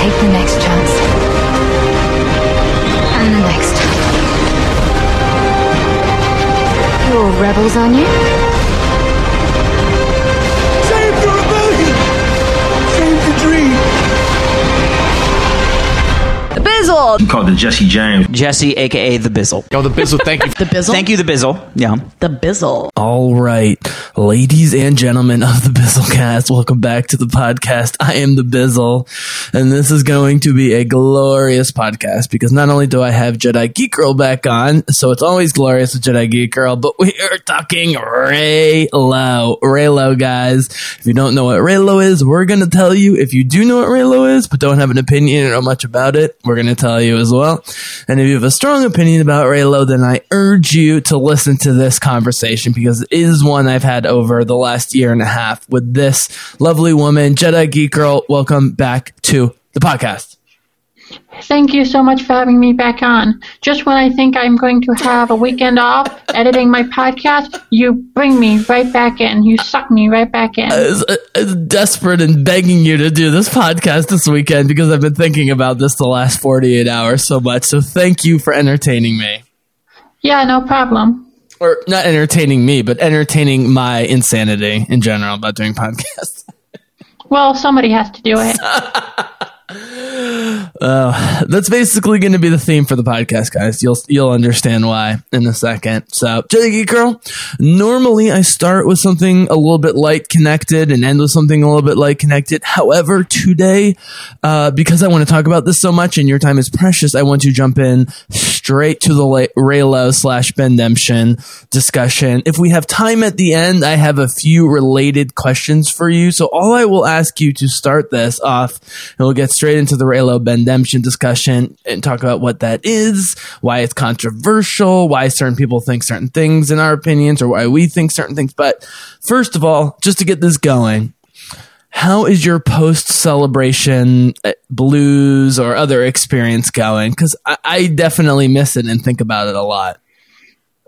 Take the next chance. And the next. You're rebels, aren't you? The Bizzle. Called the Jesse James. Jesse, aka the Bizzle. Oh, the Bizzle. Thank you. the Bizzle. Thank you, the Bizzle. Yeah. The Bizzle. All right, ladies and gentlemen of the Bizzlecast, welcome back to the podcast. I am the Bizzle, and this is going to be a glorious podcast because not only do I have Jedi Geek Girl back on, so it's always glorious with Jedi Geek Girl, but we are talking Reylo. Reylo, guys. If you don't know what Reylo is, we're going to tell you. If you do know what Reylo is, but don't have an opinion or much about it, we're going to tell you as well. And if you have a strong opinion about Reylo, then I urge you to listen to this conversation because it is one I've had over the last year and a half with this lovely woman, Jedi Geek Girl. Welcome back to the podcast. Thank you so much for having me back on. Just when I think I'm going to have a weekend off editing my podcast, you bring me right back in. You suck me right back in. I was, I was desperate and begging you to do this podcast this weekend because I've been thinking about this the last 48 hours so much. So thank you for entertaining me. Yeah, no problem. Or not entertaining me, but entertaining my insanity in general about doing podcasts. Well, somebody has to do it. Uh, that's basically going to be the theme for the podcast, guys. You'll you'll understand why in a second. So, Geek Girl. Normally, I start with something a little bit light connected and end with something a little bit light connected. However, today, uh, because I want to talk about this so much and your time is precious, I want to jump in straight to the La- Reylo slash Bendemption discussion. If we have time at the end, I have a few related questions for you. So, all I will ask you to start this off, and we'll get straight into the Reylo Bendemption discussion and talk about what that is, why it's controversial, why certain people think certain things in our opinions, or why we think certain things. But first of all, just to get this going, how is your post celebration uh, blues or other experience going? Because I, I definitely miss it and think about it a lot.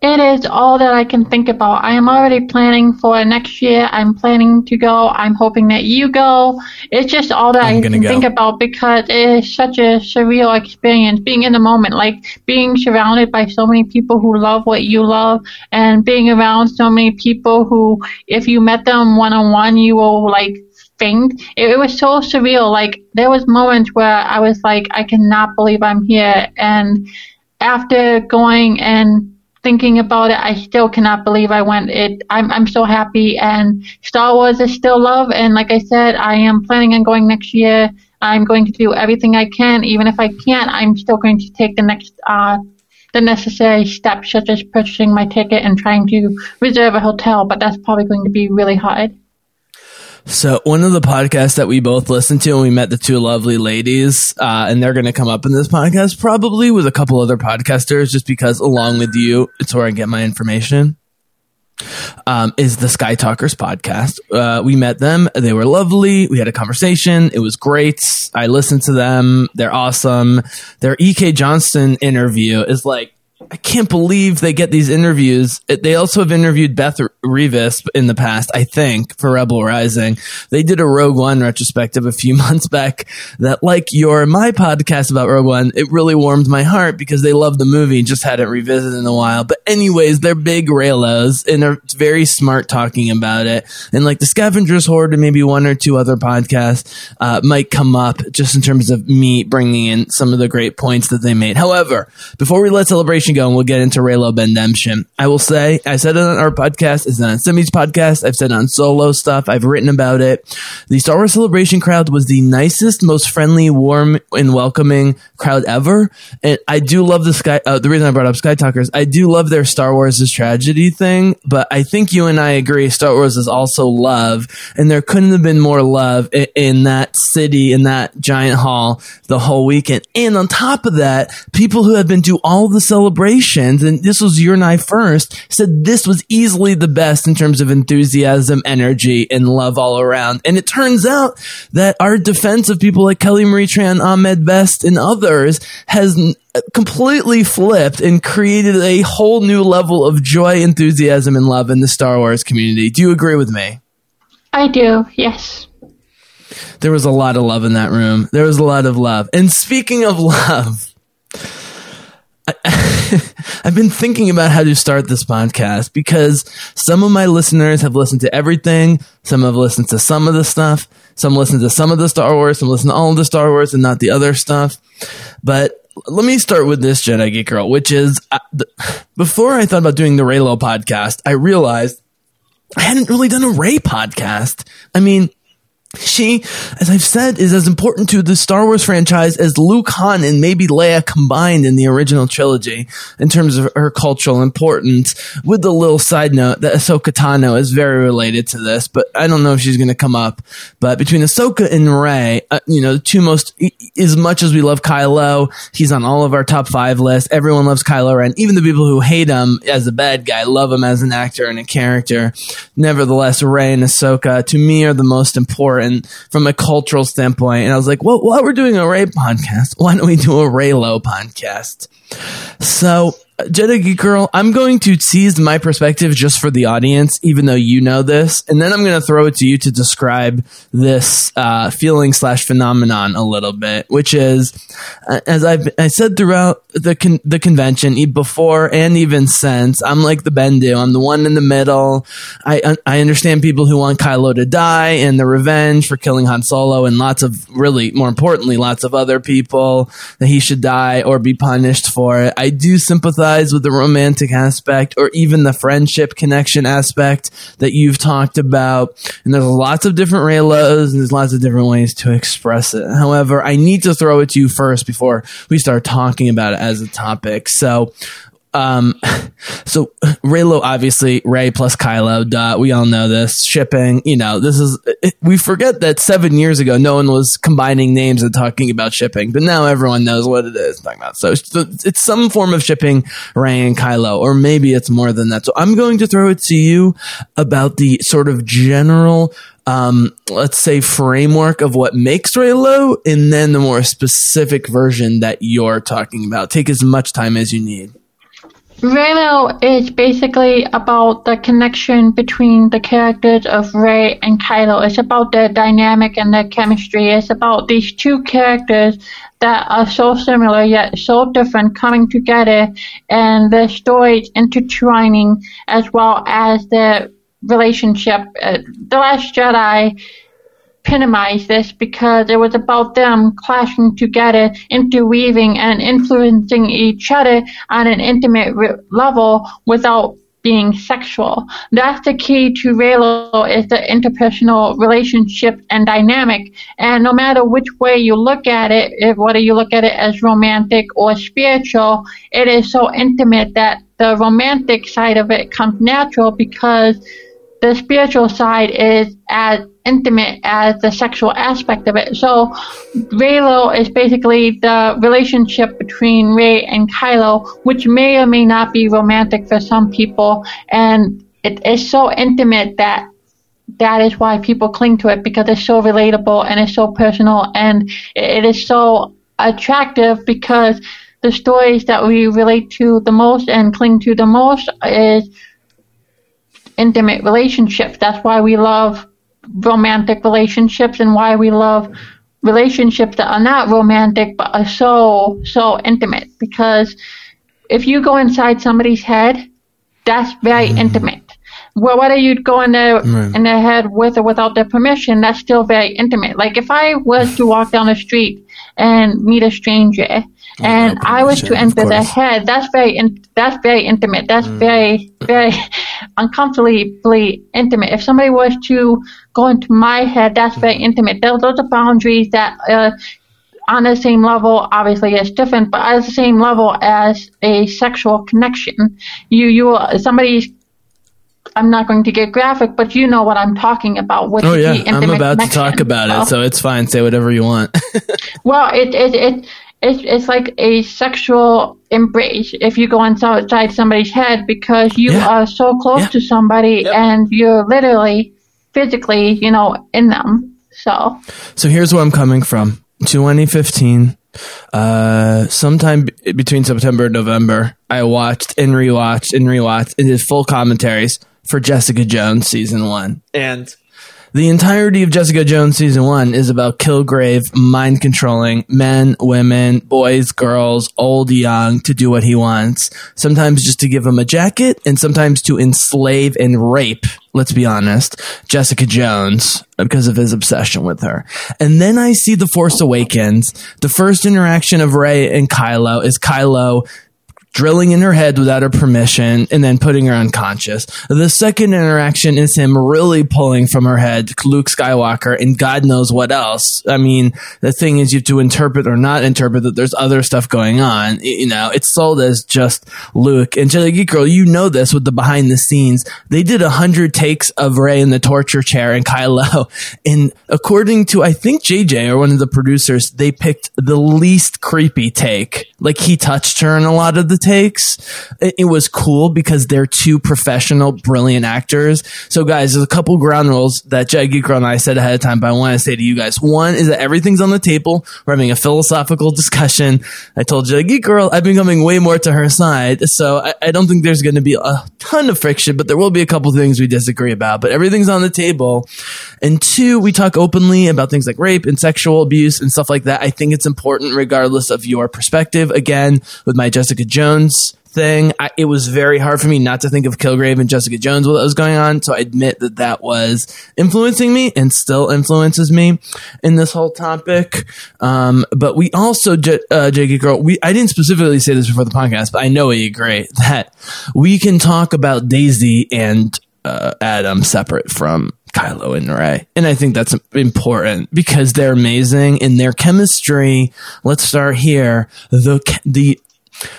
It is all that I can think about. I am already planning for next year. I'm planning to go. I'm hoping that you go. It's just all that I'm I can go. think about because it is such a surreal experience being in the moment, like being surrounded by so many people who love what you love and being around so many people who, if you met them one on one, you will like faint. It, it was so surreal. Like there was moments where I was like, I cannot believe I'm here. And after going and thinking about it, I still cannot believe I went. It. I'm I'm so happy, and Star Wars is still love. And like I said, I am planning on going next year. I'm going to do everything I can, even if I can't. I'm still going to take the next uh, the necessary steps, such as purchasing my ticket and trying to reserve a hotel. But that's probably going to be really hard. So one of the podcasts that we both listened to, and we met the two lovely ladies, uh, and they're going to come up in this podcast probably with a couple other podcasters, just because along with you, it's where I get my information. Um, is the Sky Talkers podcast. Uh, we met them. They were lovely. We had a conversation. It was great. I listened to them. They're awesome. Their EK Johnston interview is like, I can't believe they get these interviews. They also have interviewed Beth Revis in the past, I think, for Rebel Rising. They did a Rogue One retrospective a few months back that, like your my podcast about Rogue One, it really warmed my heart because they love the movie and just hadn't revisited in a while. But anyways, they're big Raylos and they're very smart talking about it. And like the Scavengers Hoard and maybe one or two other podcasts uh, might come up just in terms of me bringing in some of the great points that they made. However, before we let celebration go, go and we'll get into Raylo Bendemption. I will say, I said it on our podcast, it's on Simi's podcast, I've said on solo stuff, I've written about it. The Star Wars Celebration crowd was the nicest, most friendly, warm, and welcoming crowd ever. And I do love the Sky, uh, the reason I brought up Sky Talkers, I do love their Star Wars is tragedy thing, but I think you and I agree Star Wars is also love, and there couldn't have been more love in, in that city, in that giant hall, the whole weekend. And on top of that, people who have been to all the celebrations, and this was your and I first, said this was easily the best in terms of enthusiasm, energy, and love all around. And it turns out that our defense of people like Kelly Marie Tran, Ahmed Best, and others has completely flipped and created a whole new level of joy, enthusiasm, and love in the Star Wars community. Do you agree with me? I do, yes. There was a lot of love in that room. There was a lot of love. And speaking of love, I, I've been thinking about how to start this podcast because some of my listeners have listened to everything. Some have listened to some of the stuff. Some listen to some of the Star Wars. Some listen to all of the Star Wars and not the other stuff. But let me start with this Jedi Geek Girl, which is uh, before I thought about doing the Reylo podcast, I realized I hadn't really done a Rey podcast. I mean, she, as I've said, is as important to the Star Wars franchise as Luke Han and maybe Leia combined in the original trilogy in terms of her cultural importance. With the little side note that Ahsoka Tano is very related to this, but I don't know if she's going to come up. But between Ahsoka and Rey, uh, you know, the two most, as much as we love Kylo, he's on all of our top five lists. Everyone loves Kylo Ren. Even the people who hate him as a bad guy love him as an actor and a character. Nevertheless, Rey and Ahsoka, to me, are the most important from a cultural standpoint. And I was like, well, while we're doing a Rey podcast, why don't we do a Reylo podcast? So, Jedi Geek Girl, I'm going to tease my perspective just for the audience, even though you know this, and then I'm going to throw it to you to describe this uh, feeling slash phenomenon a little bit, which is, uh, as I've I said throughout the con- the convention, before and even since, I'm like the Bendu. I'm the one in the middle. I I understand people who want Kylo to die and the revenge for killing Han Solo, and lots of really more importantly, lots of other people that he should die or be punished for it. I do sympathize with the romantic aspect or even the friendship connection aspect that you've talked about. And there's lots of different Reylos and there's lots of different ways to express it. However, I need to throw it to you first before we start talking about it as a topic. So, um, so Reylo, obviously Rey plus Kylo, duh, we all know this shipping, you know, this is, we forget that seven years ago, no one was combining names and talking about shipping, but now everyone knows what it is talking about. So it's, it's some form of shipping Rey and Kylo, or maybe it's more than that. So I'm going to throw it to you about the sort of general um, let's say framework of what makes Reylo, and then the more specific version that you're talking about. Take as much time as you need. Reylo is basically about the connection between the characters of Rey and Kylo. It's about their dynamic and their chemistry. It's about these two characters that are so similar yet so different coming together and their stories intertwining as well as their relationship. Uh, the Last Jedi epitomized this because it was about them clashing together, interweaving and influencing each other on an intimate re- level without being sexual. That's the key to Reylo is the interpersonal relationship and dynamic. And no matter which way you look at it, if, whether you look at it as romantic or spiritual, it is so intimate that the romantic side of it comes natural because the spiritual side is as intimate as the sexual aspect of it. So Reylo is basically the relationship between Rey and Kylo, which may or may not be romantic for some people, and it is so intimate that that is why people cling to it because it's so relatable and it's so personal and it is so attractive because the stories that we relate to the most and cling to the most is intimate relationships. That's why we love romantic relationships and why we love relationships that are not romantic but are so so intimate because if you go inside somebody's head that's very mm. intimate well whether you go in their right. in their head with or without their permission that's still very intimate like if i was to walk down the street and meet a stranger. And I was to enter their head. That's very, in, that's very intimate. That's very, very uncomfortably intimate. If somebody was to go into my head, that's very intimate. Those, those are boundaries that, uh, on the same level, obviously it's different, but at the same level as a sexual connection. You, you, somebody's I'm not going to get graphic, but you know what I'm talking about. With Oh yeah, I'm about to talk about it, so it's fine. Say whatever you want. well, it it it. It's, it's like a sexual embrace if you go inside somebody's head because you Yeah. are so close Yeah. to somebody and you're literally physically, you know, in them. So So here's where I'm coming from. 2015, uh, sometime b- between September and November, I watched and rewatched and rewatched and did full commentaries for Jessica Jones season one. And the entirety of Jessica Jones season one is about Kilgrave mind controlling men, women, boys, girls, old, young, to do what he wants. Sometimes just to give him a jacket and sometimes to enslave and rape, let's be honest, Jessica Jones because of his obsession with her. And then I see The Force Awakens. The first interaction of Rey and Kylo is Kylo drilling in her head without her permission and then putting her unconscious. The second interaction is him really pulling from her head Luke Skywalker and God knows what else. I mean, the thing is you have to interpret or not interpret that there's other stuff going on. You know, it's sold as just Luke. And Jedi Geek Girl, you know this with the behind the scenes. They did a hundred takes of Rey in the torture chair and Kylo. And according to, I think JJ or one of the producers, they picked the least creepy take. Like he touched her in a lot of the takes. It, it was cool because they're two professional, brilliant actors. So guys, there's a couple ground rules that Jed Geek Girl and I said ahead of time, but I want to say to you guys. One is that everything's on the table. We're having a philosophical discussion. I told Jed Geek Girl I've been coming way more to her side. So I, I don't think there's going to be a ton of friction, but there will be a couple things we disagree about, but everything's on the table. And two, we talk openly about things like rape and sexual abuse and stuff like that. I think it's important regardless of your perspective. Again, with my Jessica Jones thing, I, it was very hard for me not to think of Kilgrave and Jessica Jones while that was going on. So I admit that that was influencing me and still influences me in this whole topic. Um, but we also, uh, J.K. Girl, we, I didn't specifically say this before the podcast, but I know we agree that we can talk about Daisy and uh, Adam separate from Kylo and Rey. And I think that's important because they're amazing in their chemistry. Let's start here. The, the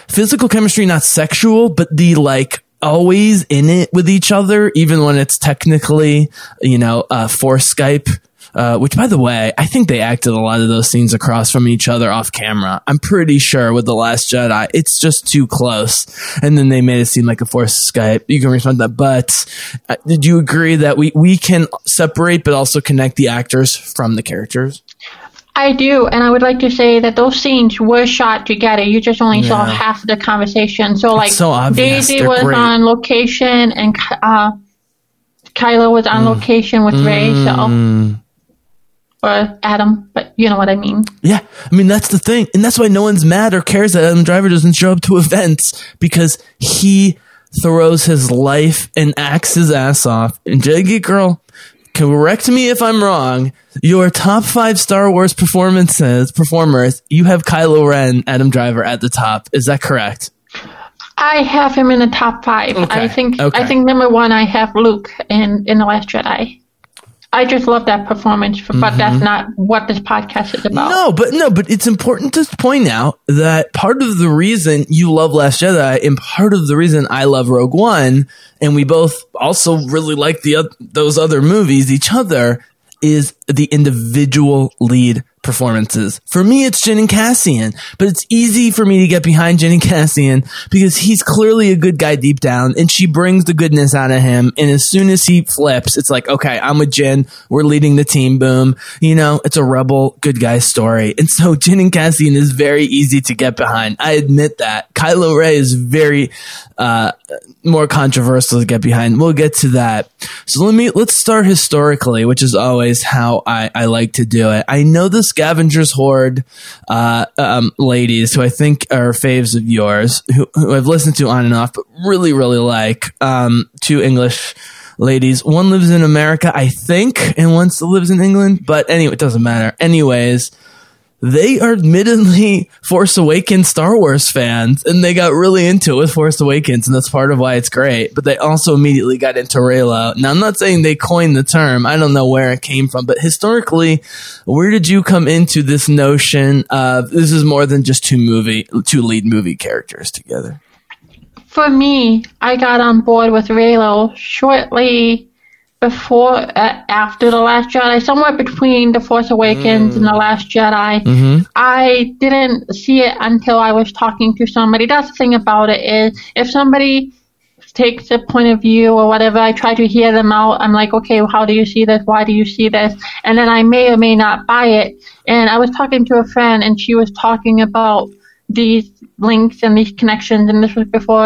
physical chemistry, not sexual, but the like always in it with each other, even when it's technically, you know, uh, for Skype. Uh, which, by the way, I think they acted a lot of those scenes across from each other off camera. I'm pretty sure with The Last Jedi, it's just too close. And then they made it seem like a forced Skype. You can respond to that. But uh, did you agree that we, we can separate but also connect the actors from the characters? I do, and I would like to say that those scenes were shot together. You just only saw half of the conversation. So, like, so. Daisy They're was great. on location, and uh, Kylo was on Mm. location with Rey. So, or Adam, but you know what I mean. Yeah, I mean that's the thing, and that's why no one's mad or cares that Adam Driver doesn't show up to events because he throws his life and acts his ass off. And Jaggy Girl, correct me if I'm wrong. Your top five Star Wars performances, performers, you have Kylo Ren, Adam Driver at the top. Is that correct? I have him in the top five. Okay, I think okay. I think number one I have Luke in in the Last Jedi. I just love that performance, but that's not what this podcast is about. Mm-hmm. No, but no, but it's important to point out that part of the reason you love Last Jedi and part of the reason I love Rogue One, and we both also really like the those other movies, each other, is the individual lead performances. For me, it's Jyn and Cassian, but it's easy for me to get behind Jyn and Cassian because he's clearly a good guy deep down and she brings the goodness out of him. And as soon as he flips, it's like, okay, I'm with Jyn. We're leading the team. Boom. You know, it's a rebel good guy story. And so Jyn and Cassian is very easy to get behind. I admit that. Kylo Rey is very, uh, more controversial to get behind. We'll get to that. So let me let's start historically, which is always how I, I like to do it. I know the Scavengers Hoard uh, um, ladies, who I think are faves of yours, who, who I've listened to on and off, but really really like. Um, two English ladies. One lives in America, I think, and one lives in England. But anyway, it doesn't matter. Anyways they are admittedly Force Awakens Star Wars fans, and they got really into it with Force Awakens, and that's part of why it's great. But they also immediately got into Reylo. Now, I'm not saying they coined the term. I don't know where it came from, but historically, where did you come into this notion of this is more than just two movie, two lead movie characters together? For me, I got on board with Reylo shortly before, uh, after The Last Jedi, somewhere between The Force Awakens and The Last Jedi. I didn't see it until I was talking to somebody. That's the thing about it is if somebody takes a point of view or whatever, I try to hear them out. I'm like, okay, how do you see this? Why do you see this? And then I may or may not buy it. And I was talking to a friend and she was talking about these links and these connections. And this was before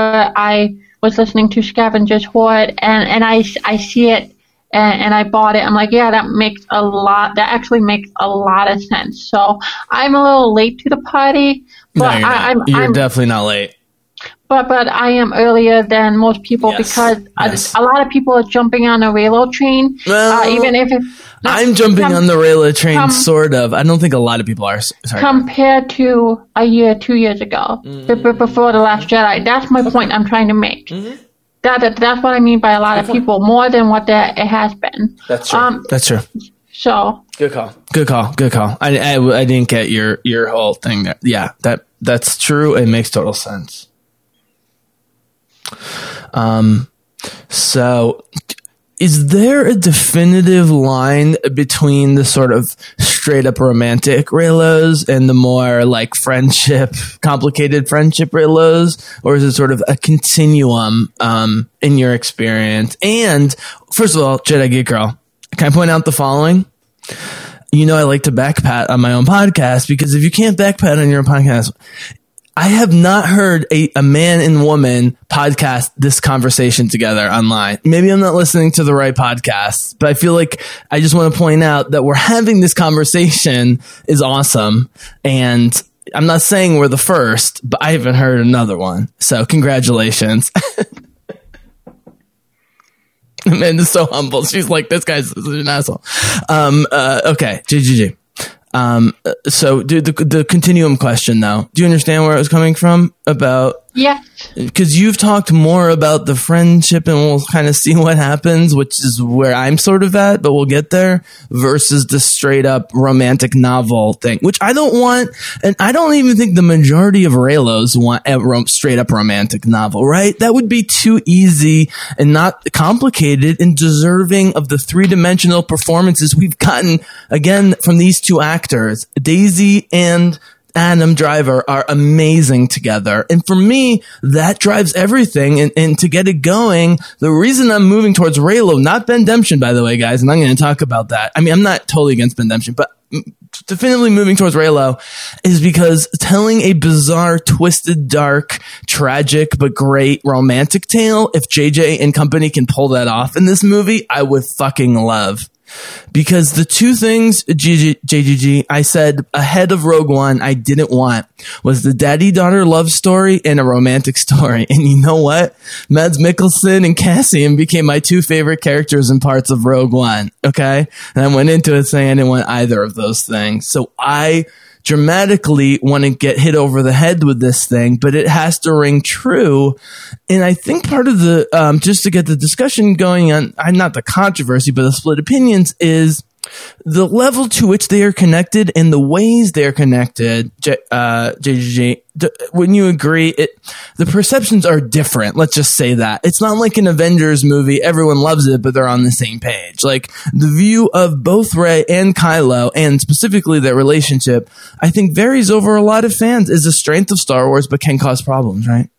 I was listening to Scavengers Hoard. And, and I, I see it and, and I bought it. I'm like, yeah, that makes a lot. That actually makes a lot of sense. So I'm a little late to the party, No, but you're, I, I'm. you're I'm definitely not late. but but I am earlier than most people Yes, because yes. a, a lot of people are jumping on the Reylo train, Well, uh, even if it, I'm jumping com- on the Rayla train, com- sort of. I don't think a lot of people are. Sorry. compared to a year, two years ago, Mm-hmm. before the Last Jedi. That's my point. I'm trying to make. Mm-hmm. That, that that's what I mean by a lot of people, more than what that it has been. That's true. Um, That's true. so Good call. Good call. Good call. I, I, I didn't get your your whole thing there. Yeah, that that's true. It makes total sense. Um, so is there a definitive line between the sort of straight up romantic Reylos and the more like friendship, complicated friendship Reylos? Or is it sort of a continuum, um, in your experience? And first of all, Jedi Geek Girl, can I point out the following? you know I like to backpat on my own podcast because if you can't backpat on your own podcast, I have not heard a, a man and woman podcast this conversation together online. Maybe I'm not listening to the right podcast, but I feel like I just want to point out that we're having this conversation is awesome. And I'm not saying we're the first, but I haven't heard another one. So congratulations. Amanda's so humble. She's like, this guy's an asshole. Um, uh, okay, GGG. Um, uh, so, dude, the, the continuum question though, do you understand where I was coming from about yes, because you've talked more about the friendship and we'll kind of see what happens, which is where I'm sort of at, but we'll get there versus the straight up romantic novel thing, which I don't want. And I don't even think the majority of Reylos want a straight up romantic novel, right? That would be too easy and not complicated and deserving of the three dimensional performances we've gotten again from these two actors, Daisy and Adam Driver are amazing together. And for me, that drives everything. And, and to get it going, the reason I'm moving towards Reylo, not Ben Demption, by the way, guys, and I'm going to talk about that. I mean, I'm not totally against Ben Demption, but definitively moving towards Reylo is because telling a bizarre, twisted, dark, tragic, but great romantic tale, if JJ and company can pull that off in this movie, I would fucking love because the two things GG, JGG I said ahead of Rogue One I didn't want was the daddy daughter love story and a romantic story. And you know what? Mads Mikkelsen and Cassian became my two favorite characters and parts of Rogue One. Okay. And I went into it saying I didn't want either of those things. So I dramatically want to get hit over the head with this thing, but it has to ring true. And I think part of the, um, just to get the discussion going on, not the controversy, but the split opinions is the level to which they are connected and the ways they are connected. Uh, when you agree, it, the perceptions are different. Let's just say that it's not like an Avengers movie. Everyone loves it, but they're on the same page. Like the view of both Rey and Kylo and specifically their relationship, I think varies over a lot of fans is a strength of Star Wars, but can cause problems, right?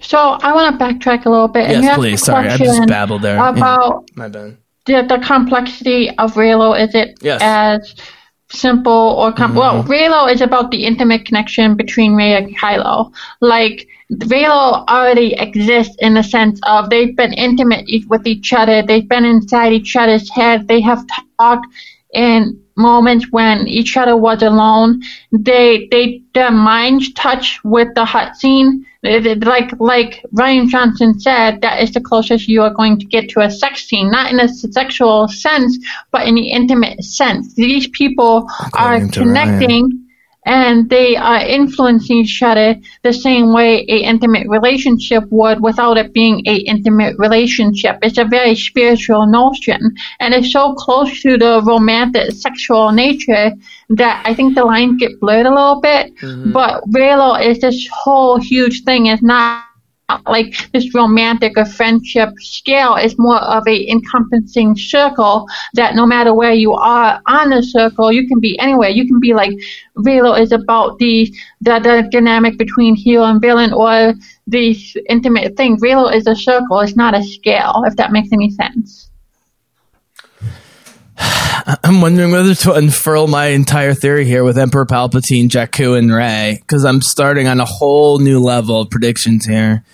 so I want to backtrack a little bit. and Yes, please. Sorry, I just babbled there. Yeah. About My bad. The, the complexity of Reylo. Is it Yes. as simple or com- Mm-hmm. well? Reylo is about the intimate connection between Rey and Kylo. Like Reylo already exists in the sense of they've been intimate with each other. They've been inside each other's head. They have talked in moments when each other was alone. They they their minds touch with the hut scene. Like like Rian Johnson said, that is the closest you are going to get to a sex scene, not in a sexual sense, but in the intimate sense. These people are According to connecting and they are influencing each other the same way a intimate relationship would without it being a intimate relationship. It's a very spiritual notion, and it's so close to the romantic sexual nature that I think the lines get blurred a little bit. Mm-hmm. But Reylo is this whole huge thing. It's not like this romantic or friendship scale is more of a encompassing circle that no matter where you are on the circle, you can be anywhere. You can be like Reylo is about the, the the dynamic between hero and villain or the intimate thing. Reylo is a circle, it's not a scale, if that makes any sense. I'm wondering whether to unfurl my entire theory here with Emperor Palpatine, Jakku, and Rey because I'm starting on a whole new level of predictions here.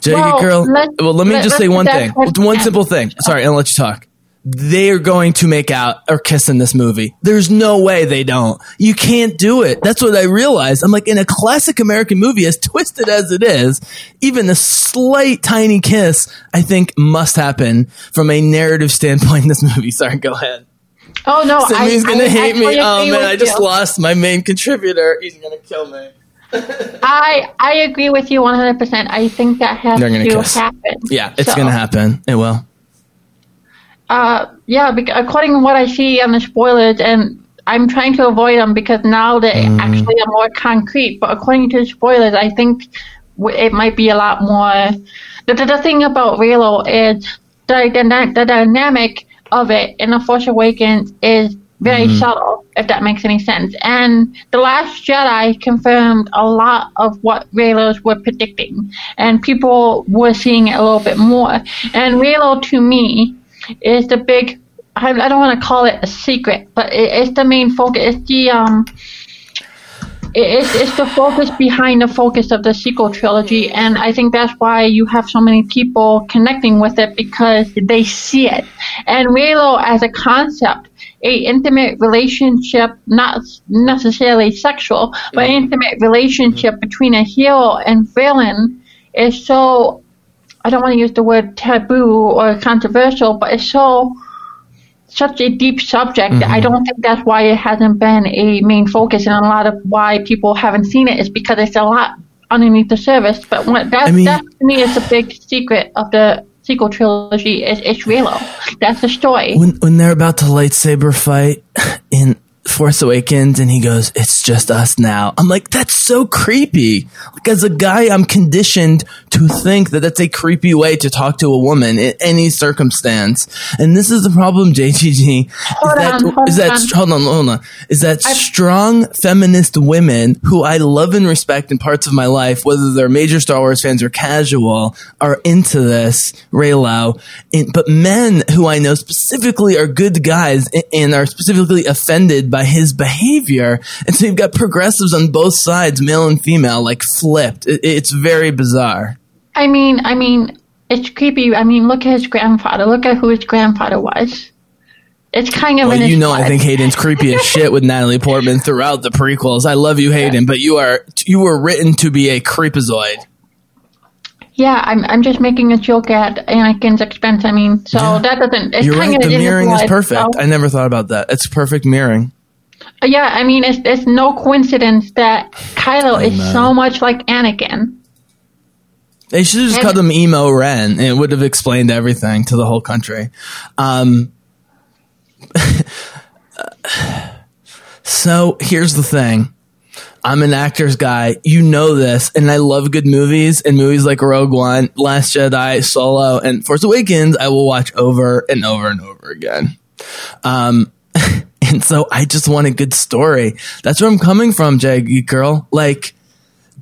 Jaggy Well, girl. well, let me let- just say one thing. One simple thing. Sorry, I'll let you talk. They are going to make out or kiss in this movie. There's no way they don't. You can't do it. That's what I realized. I'm like, in a classic American movie, as twisted as it is, even a slight tiny kiss, I think must happen from a narrative standpoint in this movie. Sorry, go ahead. Oh no, I, gonna I hate me. actually Oh man, I just you. lost my main contributor. He's gonna kill me. I I agree with you 100. percent I think that has to kiss. happen. Yeah, it's So, gonna happen. It will. Uh, yeah, according to what I see on the spoilers, and I'm trying to avoid them because now they Mm. actually are more concrete. But according to the spoilers, I think it might be a lot more. The, the, the thing about Reylo is the, the, the dynamic of it in The Force Awakens is very Mm-hmm. subtle, if that makes any sense. And The Last Jedi confirmed a lot of what Reylos were predicting, and people were seeing it a little bit more. And Reylo, to me, is the big. I, I don't want to call it a secret, but it, it's the main focus. It's the um. it- It's, it's the focus behind the focus of the sequel trilogy, and I think that's why you have so many people connecting with it because they see it. And Reylo as a concept, a intimate relationship, not necessarily sexual, but an intimate relationship between a hero and villain is so I don't want to use the word taboo or controversial, but it's so such a deep subject. that I mm-hmm. don't think that's why it hasn't been a main focus, and a lot of why people haven't seen it is because it's a lot underneath the surface. But what, that, I mean- that to me is the big secret of the sequel trilogy. Is it's Reylo. That's the story. When when they're about to lightsaber fight in Force Awakens, and he goes, "It's just us now." I'm like, that's so creepy. Like as a guy, I'm conditioned to think that that's a creepy way to talk to a woman in any circumstance. And this is the problem, JGG. Hold is that, on, hold is that on. hold on, hold on. Is that strong feminist women who I love and respect in parts of my life, whether they're major Star Wars fans or casual, are into this Reylo. And, but men who I know specifically are good guys and are specifically offended by his behavior. And so you've got progressives on both sides, male and female, like flipped. It, it's very bizarre. I mean, I mean, it's creepy. I mean, look at his grandfather. Look at who his grandfather was. It's kind of Well, you know, I think Hayden's creepy as shit with Natalie Portman throughout the prequels. I love you, Hayden, but you are you were written to be a creepazoid. Yeah, I'm I'm just making a joke at Anakin's expense. I mean, so Yeah. that doesn't. It's You're kind right. of The mirroring is perfect. so- I never thought about that. It's perfect mirroring. Yeah, I mean, it's it's no coincidence that Kylo is so much like Anakin. They should have just And- called him emo Ren, and it would have explained everything to the whole country. Um, so here's the thing. I'm an actor's guy. You know this, and I love good movies and movies like Rogue One, Last Jedi, Solo, and Force Awakens. I will watch over and over and over again. Um, and so I just want a good story. That's where I'm coming from, Jaggy girl. Like,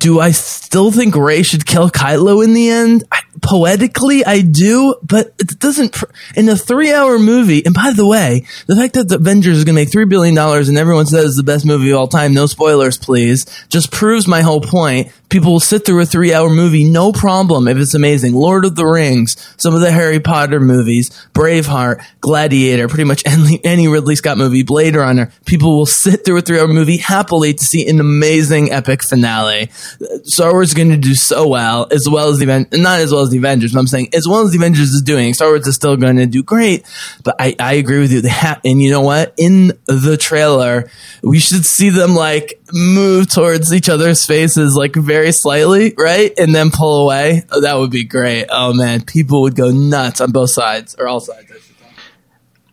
do I still think Rey should kill Kylo in the end? I, poetically, I do, but it doesn't. Pr- in a three-hour movie, and by the way, the fact that the Avengers is going to make three billion dollars and everyone says it's the best movie of all time, no spoilers, please, just proves my whole point. People will sit through a three-hour movie, no problem, if it's amazing. Lord of the Rings, some of the Harry Potter movies, Braveheart, Gladiator, pretty much any, any Ridley Scott movie, Blade Runner. People will sit through a three-hour movie happily to see an amazing epic finale. Star Wars is going to do so well, as well as the event, not as well as the Avengers. But I'm saying as well as the Avengers is doing, Star Wars is still going to do great. But I, I agree with you. They and you know what? In the trailer, we should see them like move towards each other's faces like very slightly, right? And then pull away. Oh, that would be great. Oh man, people would go nuts on both sides or all sides. I.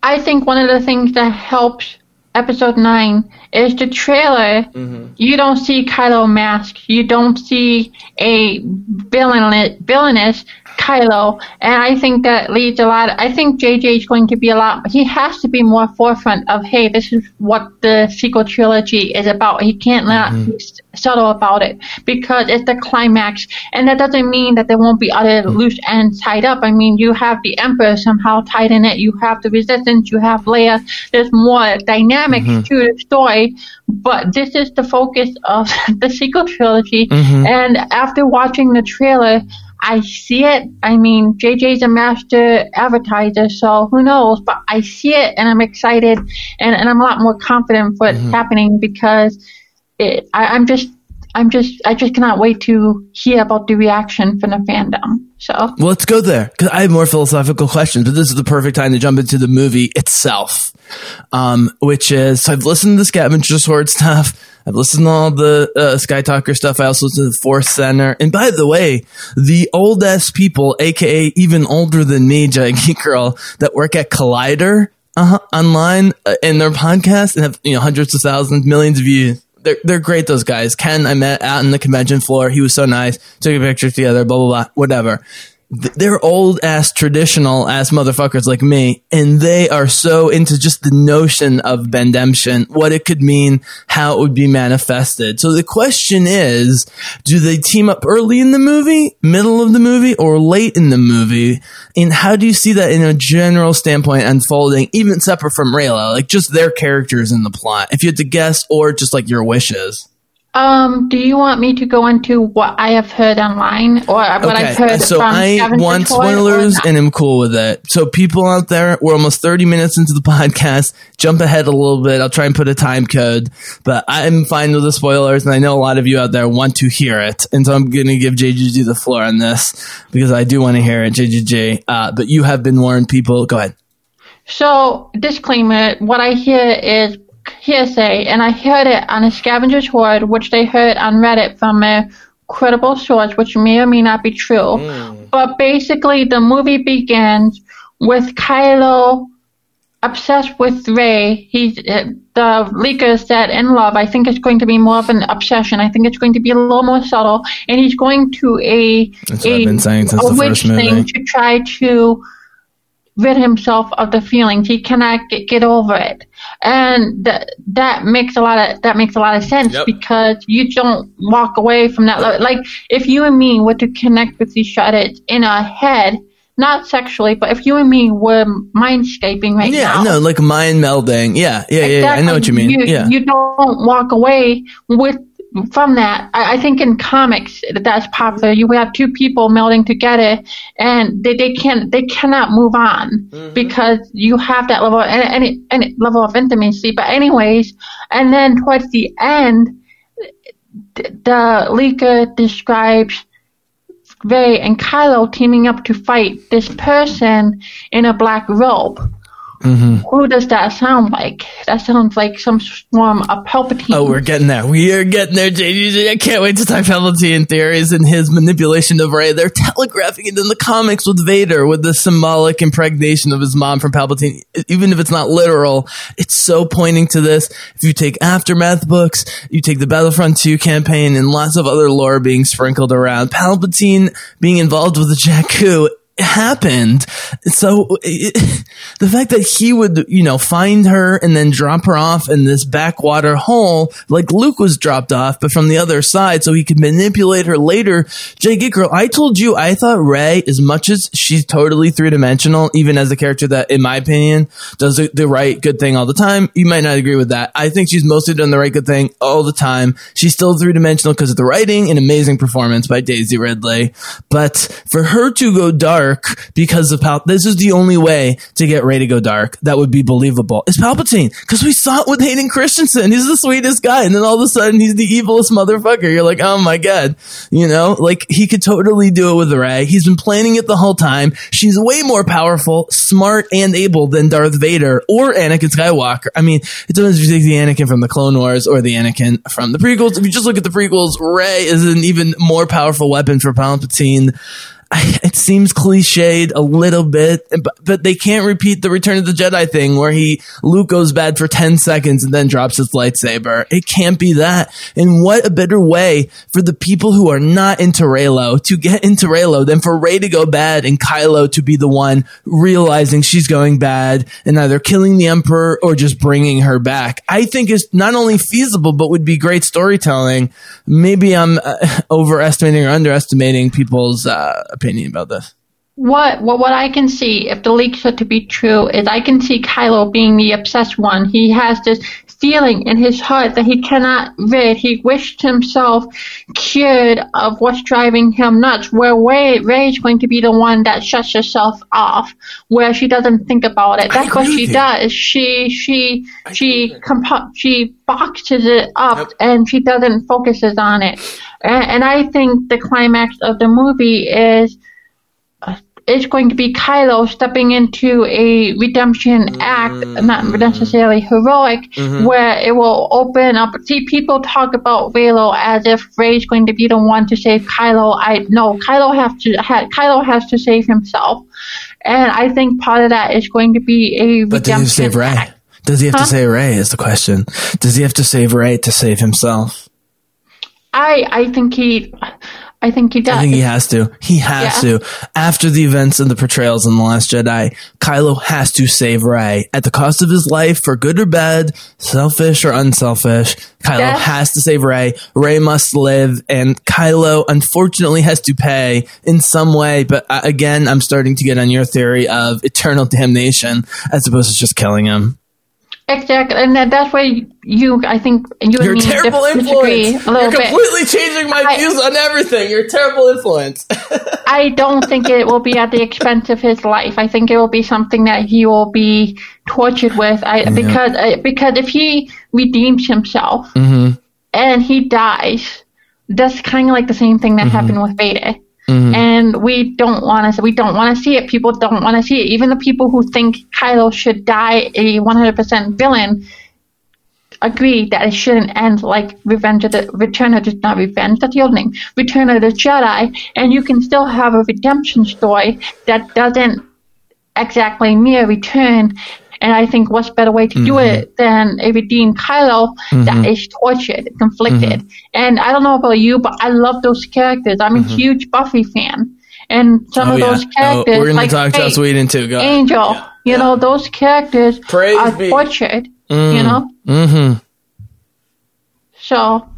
I think one of the things that helps episode 9 is the trailer. Mm-hmm. You don't see Kylo mask. You don't see a villain, villainous Kylo. And I think that leads a lot. I think JJ is going to be a lot, he has to be more forefront of, hey, this is what the sequel trilogy is about. He can't not mm-hmm. be subtle about it because it's the climax. And that doesn't mean that there won't be other mm-hmm. loose ends tied up. I mean, you have the Emperor somehow tied in it. You have the Resistance. You have Leia. There's more dynamic to the story. But this is the focus of the sequel trilogy. Mm-hmm. And after watching the trailer, I see it. I mean, JJ's a master advertiser, so who knows? But I see it and I'm excited and, and I'm a lot more confident for what's mm-hmm. happening because it, I, I'm just, I'm just, I just cannot wait to hear about the reaction from the fandom. So, Well, let's go there because I have more philosophical questions, but this is the perfect time to jump into the movie itself. Um, which is, so I've listened to the Scavengers Hoard stuff. I've listened to all the uh, Sky Talker stuff. I also listened to the Force Center. And by the way, the old ass people, aka even older than me, Geek Girl, that work at Collider uh, online uh, in their podcast and have you know hundreds of thousands, millions of views. They're they're great. Those guys. Ken, I met out in the convention floor. He was so nice. Took a picture together. Blah blah blah. Whatever they're old ass traditional ass motherfuckers like me, and they are so into just the notion of Bendemption, what it could mean, how it would be manifested. So the question is, do they team up early in the movie, middle of the movie, or late in the movie? And how do you see that in a general standpoint unfolding, even separate from Rayla, like just their characters in the plot? If you had to guess, or just like your wishes. Um, do you want me to go into what I have heard online or what I've heard so from I Scavenger want spoilers and am cool with that. So people out there, we're almost 30 minutes into the podcast. Jump ahead a little bit. I'll try and put a time code, but I'm fine with the spoilers. And I know a lot of you out there want to hear it. And so I'm going to give JGG the floor on this because I do want to hear it, JGG. Uh, but you have been warned, people. Go ahead. So, disclaimer, what I hear is hearsay, and I heard it on a Scavenger's Hoard, which they heard on Reddit from a credible source, which may or may not be true. Hmm. But basically, the movie begins with Kylo obsessed with Rey. He's the leaker said in love. I think it's going to be more of an obsession. I think it's going to be a little more subtle, and he's going to a That's a, what I've been saying since a the witch first thing to try to rid himself of the feelings. He cannot get, get over it, and th- that makes a lot of that makes a lot of sense Yep. because you don't walk away from that. Like if you and me were to connect with each other in our head, not sexually, but if you and me were mindscaping right Yeah, now, no, like mind melding. Yeah, yeah, yeah. yeah. I know what you mean. You, yeah. you don't walk away with from that. I, I think in comics that's popular. You have two people melding together, and they, they can they cannot move on Mm-hmm. because you have that level and any, any level of intimacy. But anyways, and then towards the end, th- the leaker describes. Rey and Kylo teaming up to fight this person in a black robe. Mm-hmm. Who does that sound like? That sounds like some form of Palpatine. Oh, we're getting there. We are getting there, JJ. I can't wait to talk Palpatine theories and his manipulation of Rey. They're telegraphing it in the comics with Vader, with the symbolic impregnation of his mom from Palpatine. Even if it's not literal, it's so pointing to this. If you take Aftermath books, you take the Battlefront 2 campaign, and lots of other lore being sprinkled around, Palpatine being involved with the Jakku happened. So it, the fact that he would, you know, find her and then drop her off in this backwater hole, like Luke was dropped off, but from the other side, so he could manipulate her later. Jay Get Girl, I told you I thought Rey, as much as she's totally three dimensional, even as a character that, in my opinion, does the, the right good thing all the time. You might not agree with that. I think she's mostly done the right good thing all the time. She's still three dimensional because of the writing and amazing performance by Daisy Ridley. But for her to go dark dark because of Pal. This is the only way to get Rey to go dark that would be believable. It's Palpatine because we saw it with Hayden Christensen. He's the sweetest guy, and then all of a sudden he's the evilest motherfucker. You're like, oh my god, you know, like he could totally do it with Rey. He's been planning it the whole time. She's way more powerful, smart, and able than Darth Vader or Anakin Skywalker. I mean, it depends if you take the Anakin from the Clone Wars or the Anakin from the prequels. If you just look at the prequels, Rey is an even more powerful weapon for Palpatine. It seems cliched a little bit, but, but they can't repeat the Return of the Jedi thing where he Luke goes bad for ten seconds and then drops his lightsaber. It can't be that. And what a better way for the people who are not into Reylo to get into Reylo than for Rey to go bad and Kylo to be the one realizing she's going bad and either killing the Emperor or just bringing her back. I think is not only feasible but would be great storytelling. Maybe I'm uh, overestimating or underestimating people's uh, opinion about this. What, what what I can see, if the leaks are to be true, is I can see Kylo being the obsessed one. He has this feeling in his heart that he cannot rid. He wished himself cured of what's driving him nuts. Where Rey Rey going to be the one that shuts herself off, where she doesn't think about it. That's what she you. does. She she she compo- she boxes it up and she doesn't focuses on it. And, and I think the climax of the movie is it's going to be Kylo stepping into a redemption act, not mm-hmm. necessarily heroic, mm-hmm. where it will open up. See, people talk about Reylo as if Rey's going to be the one to save Kylo. I no, Kylo have to ha, Kylo has to save himself, and I think part of that is going to be a But does he have to save Rey? act. Does he have Huh? to save Rey? Is the question. Does he have to save Rey to save himself? I I think he, I think he does. I think he has to. He has Yeah. to. After the events and the portrayals in The Last Jedi, Kylo has to save Rey at the cost of his life, for good or bad, selfish or unselfish. Kylo Yes. has to save Rey. Rey must live, and Kylo unfortunately has to pay in some way. But uh, again, I'm starting to get on your theory of eternal damnation as opposed to just killing him. Exactly, and that, that's where you, I think, you and me terrible disagree influence. a little You're bit. completely changing my I- views on everything. You're a terrible influence. I don't think it will be at the expense of his life. I think it will be something that he will be tortured with. I because uh, because if he redeems himself Mm-hmm. and he dies, that's kind of like the same thing that Mm-hmm. happened with Vader. Mm-hmm. And we don't want to. We don't want to see it. People don't want to see it. Even the people who think Kylo should die a 100% villain agree that it shouldn't end like Revenge of the Return of the not Revenge. That's the old name. Return of the Jedi, and you can still have a redemption story that doesn't exactly mirror Return. And I think what's better way to do it mm-hmm. than a redeemed Kylo that mm-hmm. is tortured, conflicted. Mm-hmm. And I don't know about you, but I love those characters. I'm a huge Buffy fan. And some Oh, of yeah. those Oh, characters, we're going like to talk Faith, Joss Whedon too. Go. Angel, you know, those characters Praise are be. tortured, you mm. know? Mm-hmm. So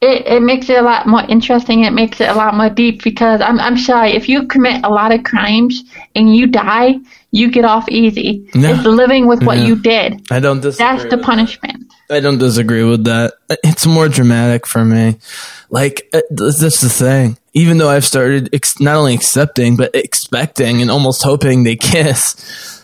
it, it makes it a lot more interesting. It makes it a lot more deep because I'm, I'm sorry, if you commit a lot of crimes and you die, you get off easy. Yeah. It's living with what you did. I don't disagree. That's the punishment. that. I don't disagree with that. It's more dramatic for me. Like uh, that's the thing. Even though I've started ex- not only accepting but expecting and almost hoping they kiss.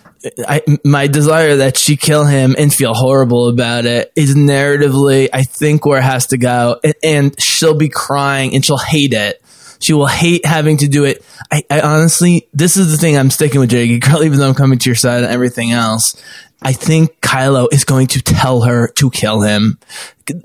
I, my desire that she kill him and feel horrible about it is narratively, I think, where it has to go. And, and she'll be crying and she'll hate it. She will hate having to do it. I, I honestly, this is the thing I'm sticking with Jake Girl, even though I'm coming to your side and everything else. I think Kylo is going to tell her to kill him.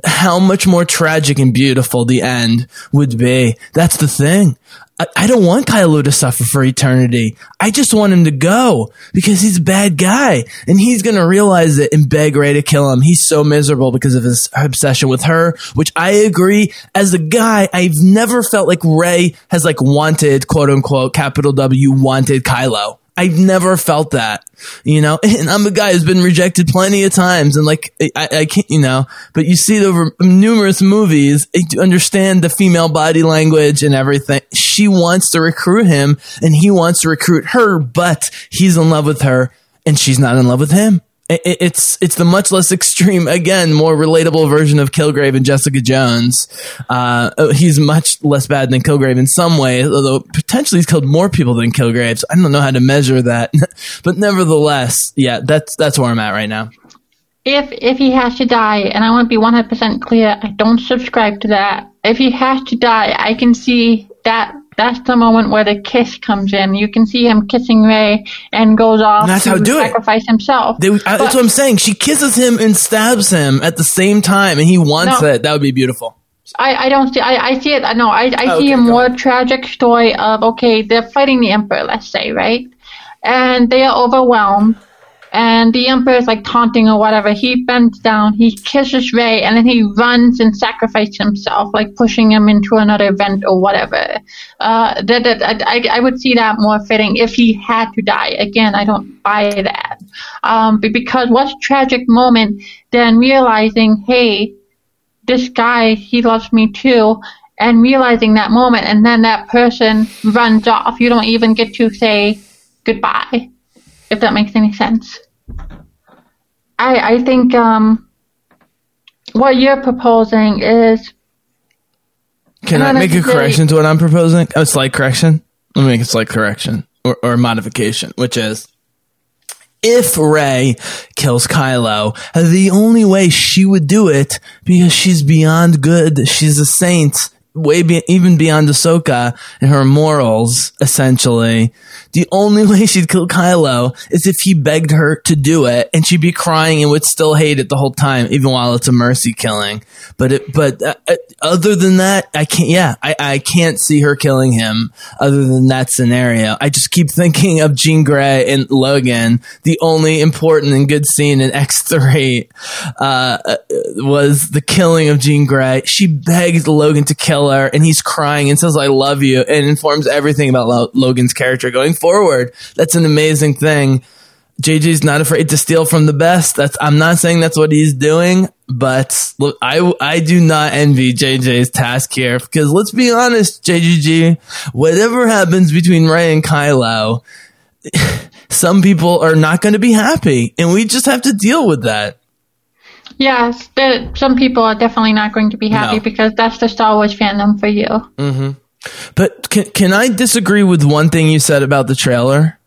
How much more tragic and beautiful the end would be. That's the thing. I, I don't want Kylo to suffer for eternity. I just want him to go because he's a bad guy and he's going to realize it and beg Rey to kill him. He's so miserable because of his obsession with her, which I agree. As a guy, I've never felt like Rey has like wanted, quote unquote, capital W, wanted Kylo. I've never felt that, you know, and I'm a guy who's been rejected plenty of times and like, I, I can't, you know, but you see it over numerous movies, you understand the female body language and everything. She wants to recruit him and he wants to recruit her, but he's in love with her and she's not in love with him. It, it's it's the much less extreme, again, more relatable version of Kilgrave and Jessica Jones. Uh, he's much less bad than Kilgrave in some way, although potentially he's killed more people than Kilgrave. I don't know how to measure that, but nevertheless, yeah, that's that's where I'm at right now. If if he has to die, and I want to be 100% clear, I don't subscribe to that. If he has to die, I can see that that's the moment where the kiss comes in. You can see him kissing Rey and goes off That's to how do it. sacrifice himself. They, uh, that's But- what I'm saying. She kisses him and stabs him at the same time, and he wants No. it. That would be beautiful. I, I don't see I, I see it no I, I Oh, see okay, a more ahead. tragic story of okay they're fighting the emperor let's say right and they are overwhelmed and the emperor is like taunting or whatever he bends down he kisses Rey and then he runs and sacrifices himself like pushing him into another vent or whatever. Uh, that, that I, I would see that more fitting if he had to die. Again I don't buy that. Um, because what's tragic moment than realizing hey this guy, he loves me too, and realizing that moment, and then that person runs off. You don't even get to say goodbye, if that makes any sense. I I think um, what you're proposing is Can I make a correction to what I'm proposing? A slight correction. Let me make a slight correction or, or modification, which is if Rey kills Kylo, the only way she would do it because she's beyond good. She's a saint, way be- even beyond Ahsoka and her morals. Essentially, the only way she'd kill Kylo is if he begged her to do it, and she'd be crying and would still hate it the whole time, even while it's a mercy killing. But it, but uh, uh, other than that, I can't. Yeah, I, I can't see her killing him. Other than that scenario, I just keep thinking of Jean Grey and Logan. The only important and good scene in X three uh, uh, was the killing of Jean Grey. She begged Logan to kill and he's crying and says, "I love you," and informs everything about Lo- Logan's character going forward. That's an amazing thing. JJ's not afraid to steal from the best. That's I'm not saying that's what he's doing, but look, I I do not envy JJ's task here because let's be honest, JGG, whatever happens between Rey and Kylo, some people are not going to be happy, and we just have to deal with that. Yes, there, some people are definitely not going to be happy No. because that's the Star Wars fandom for you. Mm-hmm. But can can I disagree with one thing you said about the trailer?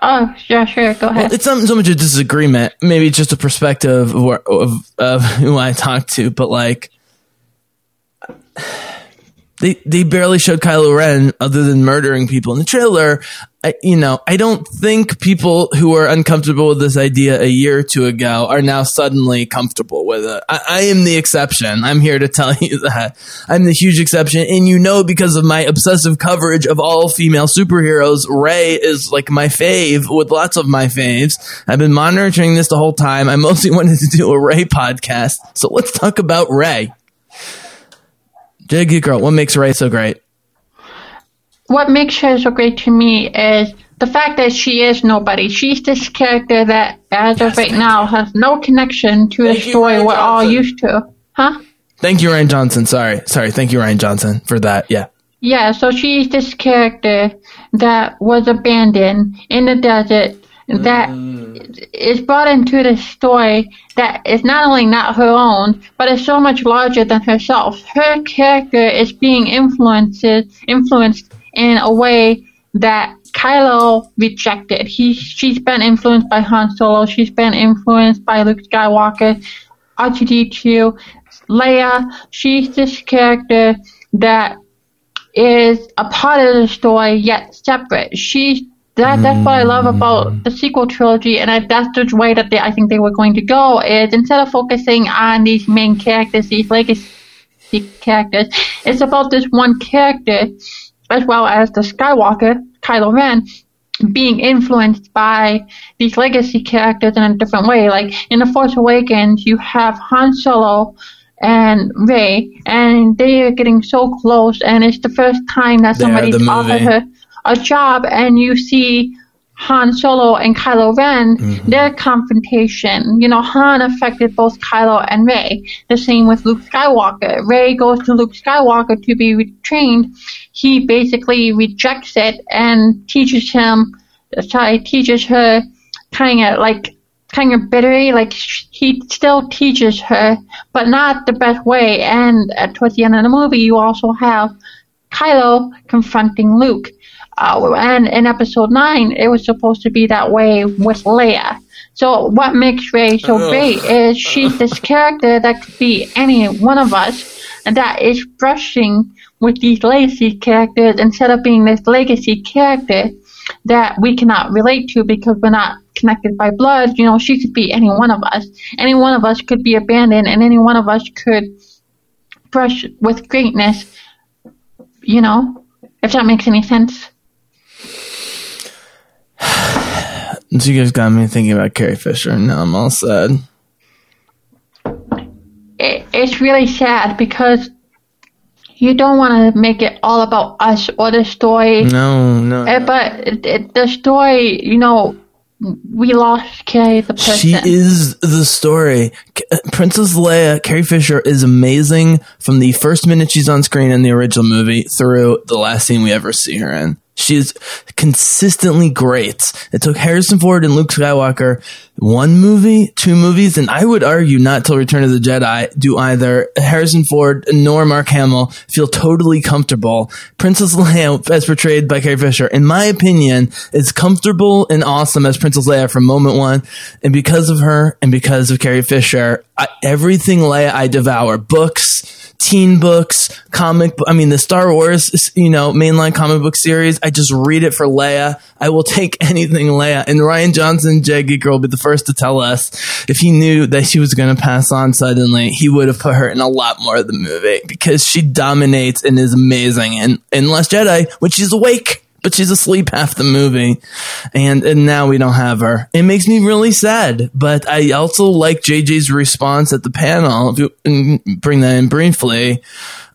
Oh, yeah, sure, go ahead. It's not so much a disagreement. Maybe it's just a perspective of, of, of who I talk to, but like, they they barely showed Kylo Ren other than murdering people in the trailer. I, you know, I don't think people who were uncomfortable with this idea a year or two ago are now suddenly comfortable with it. I, I am the exception. I'm here to tell you that I'm the huge exception, and you know because of my obsessive coverage of all female superheroes, Rey is like my fave with lots of my faves. I've been monitoring this the whole time. I mostly wanted to do a Rey podcast, so let's talk about Rey. Jiggy girl, what makes Rey so great? What makes her so great to me is the fact that she is nobody. She's this character that, as of right now, has no connection to the Thank you, story Rian we're all used to. Huh? Thank you, Rian Johnson. Sorry, sorry. Thank you, Rian Johnson, for that. Yeah. Yeah, so she's this character that was abandoned in the desert that mm. is brought into the story that is not only not her own, but is so much larger than herself. Her character is being influenced influenced in a way that Kylo rejected. He she's been influenced by Han Solo, she's been influenced by Luke Skywalker, R2D2, Leia. She's this character that is a part of the story yet separate. She that that's what I love mm. about the sequel trilogy, and I, that's the way that they, I think they were going to go. Is instead of focusing on these main characters, these legacy characters, it's about this one character, as well as the Skywalker, Kylo Ren, being influenced by these legacy characters in a different way. Like in The Force Awakens, you have Han Solo and Rey, and they are getting so close, and it's the first time that somebody's offered her a job, and you see Han Solo and Kylo Ren, Mm-hmm. their confrontation. You know, Han affected both Kylo and Rey. The same with Luke Skywalker. Rey goes to Luke Skywalker to be retrained. He basically rejects it and teaches him, sorry, teaches her kind of like kind of bittery. Like he still teaches her, but not the best way. And uh, towards the end of the movie, you also have Kylo confronting Luke. Uh, and in episode 9, it was supposed to be that way with Leia. So what makes Rey so great is she's this character that could be any one of us, and that is brushing with these legacy characters instead of being this legacy character that we cannot relate to because we're not connected by blood. You know, she could be any one of us. Any one of us could be abandoned, and any one of us could brush with greatness. You know, if that makes any sense. So you guys got me thinking about Carrie Fisher, and now I'm all sad. It, it's really sad because you don't want to make it all about us or the story. No, no. Uh, but it, it, the story, you know, we lost Carrie the person. She is the story. Uh, Princess Leia, Carrie Fisher, is amazing from the first minute she's on screen in the original movie through the last scene we ever see her in. She is consistently great. It took Harrison Ford and Luke Skywalker one movie, two movies, and I would argue not till Return of the Jedi do either Harrison Ford nor Mark Hamill feel totally comfortable. Princess Leia, as portrayed by Carrie Fisher, in my opinion, is comfortable and awesome as Princess Leia from moment one. And because of her and because of Carrie Fisher, I, everything Leia I devour. Books, teen books, comic. I mean, the Star Wars, you know, mainline comic book series. I just read it for Leia. I will take anything Leia. And Rian Johnson, Jaggy Girl, will be the first to tell us if he knew that she was going to pass on suddenly, he would have put her in a lot more of the movie because she dominates and is amazing. And in Last Jedi, when she's awake. But she's asleep half the movie, and and now we don't have her. It makes me really sad. But I also like JJ's response at the panel. Bring that in briefly,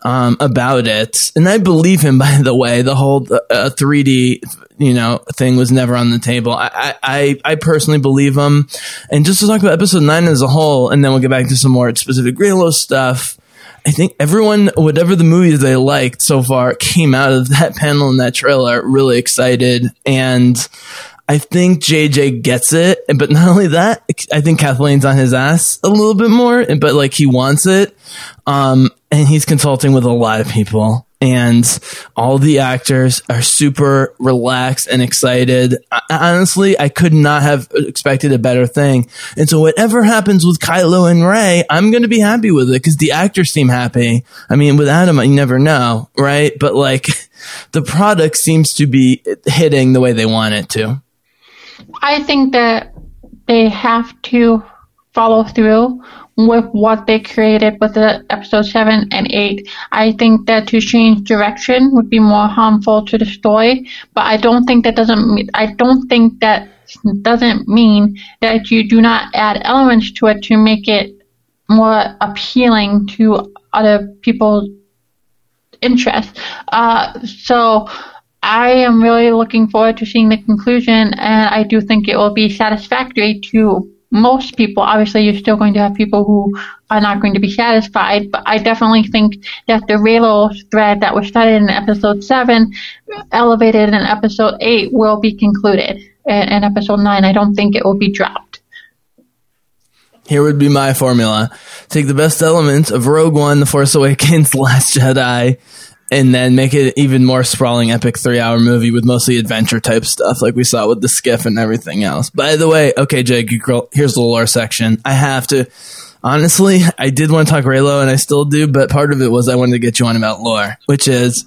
um, about it. And I believe him, by the way. The whole uh, 3D, you know, thing was never on the table. I, I, I personally believe him. And just to talk about episode 9 as a whole, and then we'll get back to some more specific Greenlow stuff. I think everyone, whatever the movies they liked so far, came out of that panel and that trailer really excited. And I think JJ gets it, but not only that, I think Kathleen's on his ass a little bit more, but like he wants it. Um, and he's consulting with a lot of people and all the actors are super relaxed and excited. I, honestly, I could not have expected a better thing. And so whatever happens with Kylo and Rey, I'm going to be happy with it because the actors seem happy. I mean, with Adam, you never know, right? But like the product seems to be hitting the way they want it to. I think that they have to follow through with what they created with the episode 7 and 8. I think that to change direction would be more harmful to the story, but I don't think that doesn't mean, I don't think that doesn't mean that you do not add elements to it to make it more appealing to other people's interests. Uh, so I am really looking forward to seeing the conclusion, and I do think it will be satisfactory to most people. Obviously, you're still going to have people who are not going to be satisfied, but I definitely think that the Reylo thread that was started in episode 7, elevated in episode 8, will be concluded. In, in episode 9, I don't think it will be dropped. Here would be my formula. Take the best elements of Rogue One, The Force Awakens, Last Jedi, and then make it even more sprawling, epic three hour movie with mostly adventure type stuff like we saw with the skiff and everything else. By the way, okay, Jake, here's the lore section. I have to, honestly, I did want to talk Reylo and I still do, but part of it was I wanted to get you on about lore, which is,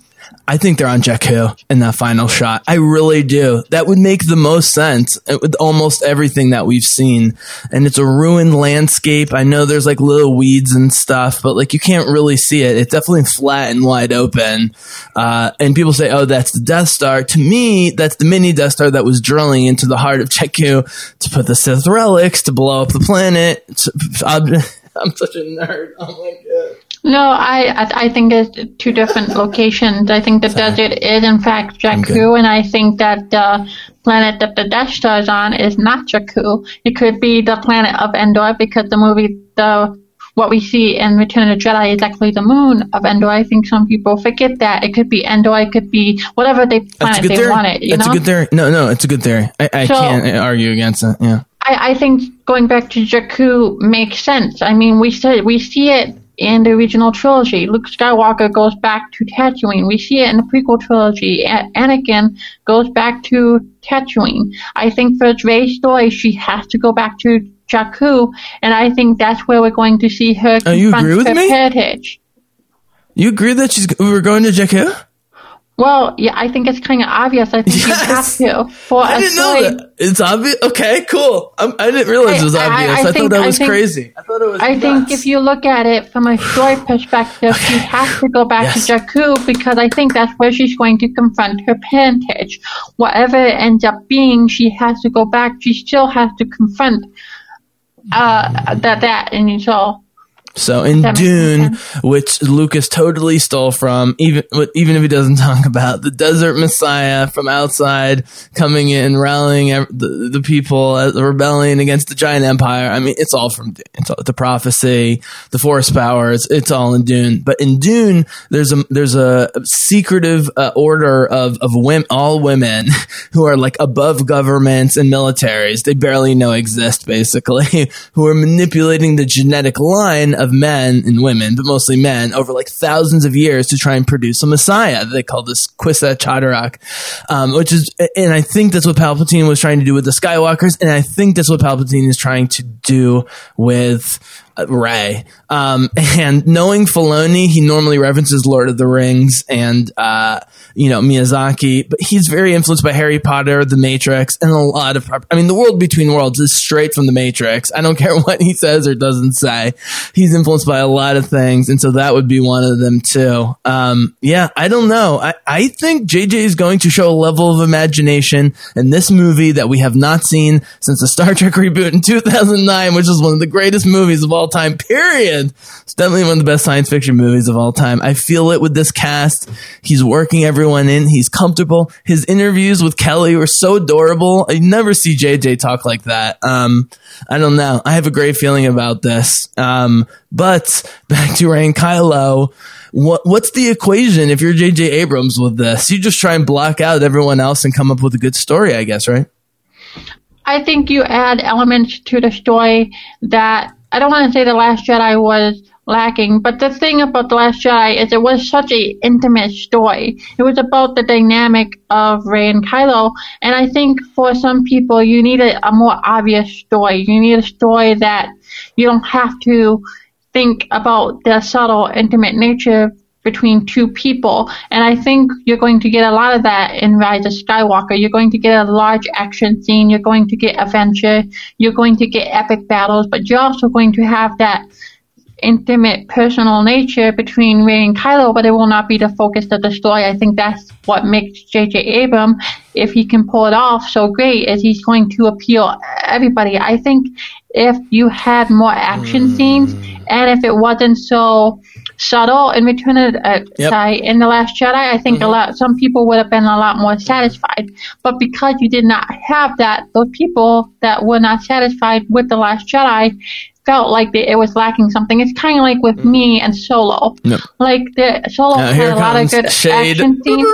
I think they're on Jakku in that final shot. I really do. That would make the most sense with almost everything that we've seen. And it's a ruined landscape. I know there's like little weeds and stuff, but like you can't really see it. It's definitely flat and wide open. Uh, and people say, oh, that's the Death Star. To me, that's the mini Death Star that was drilling into the heart of Jakku to put the Sith relics to blow up the planet. I'm, I'm such a nerd. Oh my god. No, I I think it's two different locations. I think the desert is in fact Jakku, and I think that the planet that the Death Star is on is not Jakku. It could be the planet of Endor because the movie the what we see in Return of the Jedi is actually the moon of Endor. I think some people forget that it could be Endor, it could be whatever they planet they theory. want it. You That's know, a good theory. No, no, it's a good theory. I, I So- can't argue against it. Yeah. I, I think going back to Jakku makes sense. I mean, we said we see it in the original trilogy. Luke Skywalker goes back to Tatooine. We see it in the prequel trilogy. A- Anakin goes back to Tatooine. I think for Rey's story, she has to go back to Jakku, and I think that's where we're going to see her Oh, you agree with her me? heritage. You agree that she's we're going to Jakku? Well, yeah, I think it's kind of obvious. I think Yes. you have to for I a didn't know story. that. It's obvious. Okay, cool. I'm, I didn't realize it was I- I- obvious. I, I thought think- that I was think- crazy. I thought it was. I think if you look at it from a story perspective, she has to go back Yes. to Jakku because I think that's where she's going to confront her parentage. Whatever it ends up being, she has to go back. She still has to confront uh, that that and so So in Dune, which Lucas totally stole from, even even if he doesn't talk about the desert Messiah from outside coming in, rallying the, the people at the rebellion against the giant empire. I mean, it's all from Dune. It's all, the prophecy, the force powers. It's all in Dune. But in Dune, there's a there's a secretive uh, order of of women, all women who are like above governments and militaries. They barely know exist, basically, who are manipulating the genetic line of men and women, but mostly men, over like thousands of years to try and produce a messiah. They call this Kwisatz um, which is, and I think that's what Palpatine was trying to do with the Skywalkers, and I think that's what Palpatine is trying to do with uh, Rey. Um, and knowing Filoni, he normally references Lord of the Rings and, uh, you know, Miyazaki, but he's very influenced by Harry Potter, The Matrix, and a lot of, I mean, The World Between Worlds is straight from The Matrix. I don't care what he says or doesn't say. He's influenced by a lot of things. And so that would be one of them too. Um, yeah, I don't know. I, I think JJ is going to show a level of imagination in this movie that we have not seen since the Star Trek reboot in 2009, which is one of the greatest movies of all time, period. It's definitely one of the best science fiction movies of all time. I feel it with this cast. He's working everyone in. He's comfortable. His interviews with Kelly were so adorable. I never see JJ talk like that. Um, I don't know. I have a great feeling about this. Um, but back to Rey and Kylo. What, what's the equation if you're JJ Abrams with this? You just try and block out everyone else and come up with a good story, I guess, right? I think you add elements to the story that I don't want to say the Last Jedi was lacking, but the thing about the Last Jedi is it was such an intimate story. It was about the dynamic of Rey and Kylo, and I think for some people you need a, a more obvious story. You need a story that you don't have to think about the subtle, intimate nature between two people. And I think you're going to get a lot of that in Rise of Skywalker. You're going to get a large action scene. You're going to get adventure. You're going to get epic battles, but you're also going to have that intimate personal nature between Rey and Kylo, but it will not be the focus of the story. I think that's what makes J.J. Abrams, if he can pull it off so great, is he's going to appeal everybody. I think if you had more action hmm. scenes and if it wasn't so subtle in Return of uh, Yep. sorry, in the Last Jedi, I think a mm-hmm. lot some people would have been a lot more mm-hmm. satisfied. But because you did not have that, those people that were not satisfied with the Last Jedi felt like they, it was lacking something. It's kind of like with mm. me and Solo. Yep. Like the Solo Now had a lot of good shade. action scenes.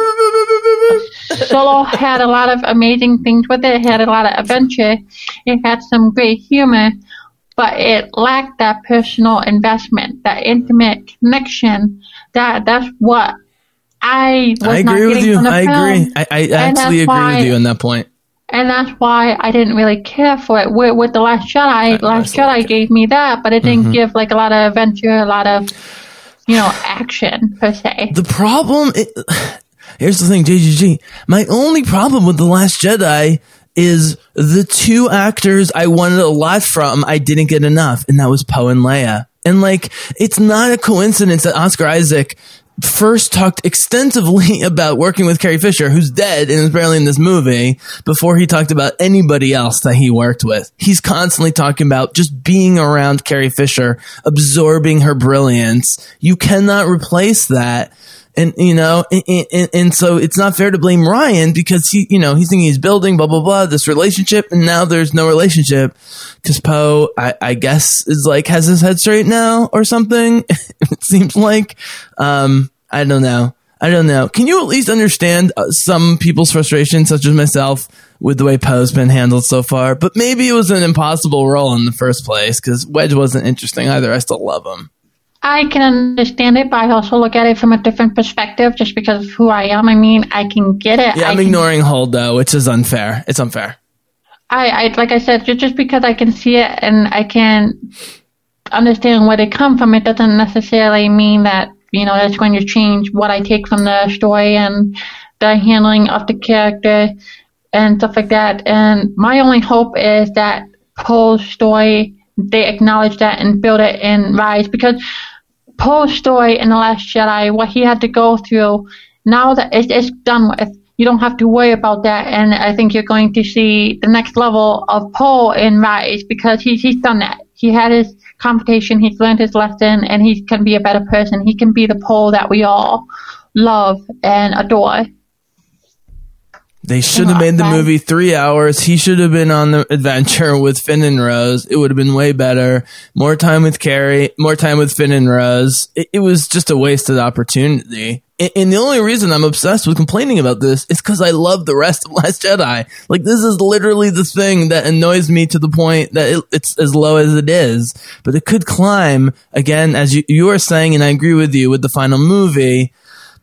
Solo had a lot of amazing things with it. It had a lot of adventure. It had some great humor, but it lacked that personal investment, that intimate connection. That that's what I was I not agree with getting you. from the I film. agree. I, I actually agree with you on that point. And that's why I didn't really care for it. With, with the Last Jedi, Last I like Jedi gave me that, but it Mm-hmm. didn't give like a lot of adventure, a lot of you know action per se. The problem, it, here's the thing, JGG. My only problem with The Last Jedi is the two actors I wanted a lot from, I didn't get enough, and that was Poe and Leia. And like, it's not a coincidence that Oscar Isaac first talked extensively about working with Carrie Fisher, who's dead and is barely in this movie, before he talked about anybody else that he worked with. He's constantly talking about just being around Carrie Fisher, absorbing her brilliance. You cannot replace that. And, you know, and, and, and so it's not fair to blame Rian because he, you know, he's thinking he's building blah, blah, blah, this relationship. And now there's no relationship because Poe, I, I guess, is like, has his head straight now or something. it seems like, um, I don't know. I don't know. Can you at least understand uh, some people's frustration, such as myself, with the way Poe's been handled so far? But maybe it was an impossible role in the first place because Wedge wasn't interesting either. I still love him. I can understand it, but I also look at it from a different perspective just because of who I am. I mean, I can get it. Yeah, I'm can- ignoring Holdo, which is unfair. It's unfair. I, I like I said, just, because I can see it and I can understand where they come from, it doesn't necessarily mean that you know that's going to change what I take from the story and the handling of the character and stuff like that. And my only hope is that Poe's story they acknowledge that and build it in Rise because Poe's story in the Last Jedi, what he had to go through, now that it's, done with, you don't have to worry about that. And I think you're going to see the next level of Poe in Rise because he's he's done that. He had his confrontation, he's learned his lesson, and he can be a better person. He can be the Poe that we all love and adore. They should have made the movie three hours. He should have been on the adventure with Finn and Rose. It would have been way better. More time with Carrie, more time with Finn and Rose. It, it was just a wasted opportunity. And, and the only reason I'm obsessed with complaining about this is because I love the rest of Last Jedi. Like, this is literally the thing that annoys me to the point that it, it's as low as it is. But it could climb, again, as you, you are saying, and I agree with you with the final movie.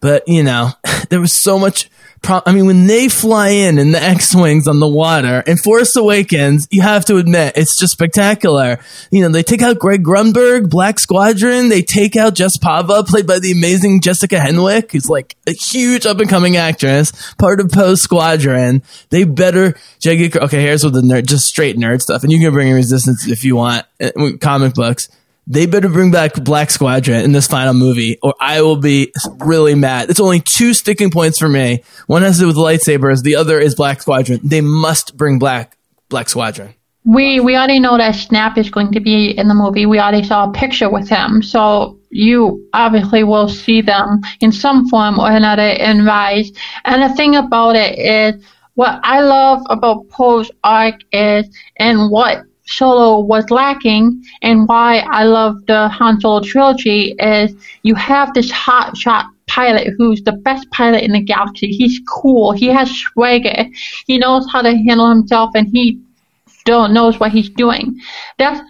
But, you know, there was so much. Pro- I mean, when they fly in in the X-wings on the water in Force Awakens, you have to admit it's just spectacular. You know, they take out Greg Grunberg, Black Squadron. They take out Jess Pava, played by the amazing Jessica Henwick, who's like a huge up and coming actress, part of Poe's Squadron. They better Jaggy. Okay, here's what the nerd, just straight nerd stuff, and you can bring in Resistance if you want. uh, Comic books they better bring back Black Squadron in this final movie, or I will be really mad. It's only two sticking points for me. One has to do with lightsabers. The other is Black Squadron. They must bring back Black Squadron. We we already know that Snap is going to be in the movie. We already saw a picture with him, so you obviously will see them in some form or another in Rise. And the thing about it is, what I love about Poe's arc is, and what Solo was lacking, and why I love the Han Solo trilogy is, you have this hot shot pilot who's the best pilot in the galaxy. He's cool. He has swagger. He knows how to handle himself, and he don't knows what he's doing. That's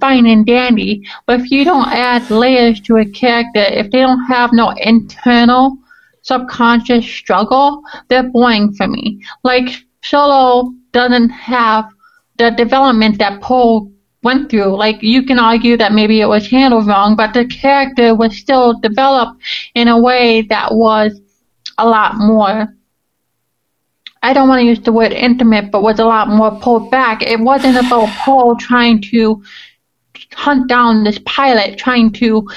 fine and dandy, but if you don't add layers to a character, if they don't have no internal subconscious struggle, they're boring for me. Like Solo doesn't have the development that Poe went through. Like you can argue that maybe it was handled wrong, but the character was still developed in a way that was a lot more I don't want to use the word intimate, but was a lot more pulled back. It wasn't about Poe trying to hunt down this pilot, trying to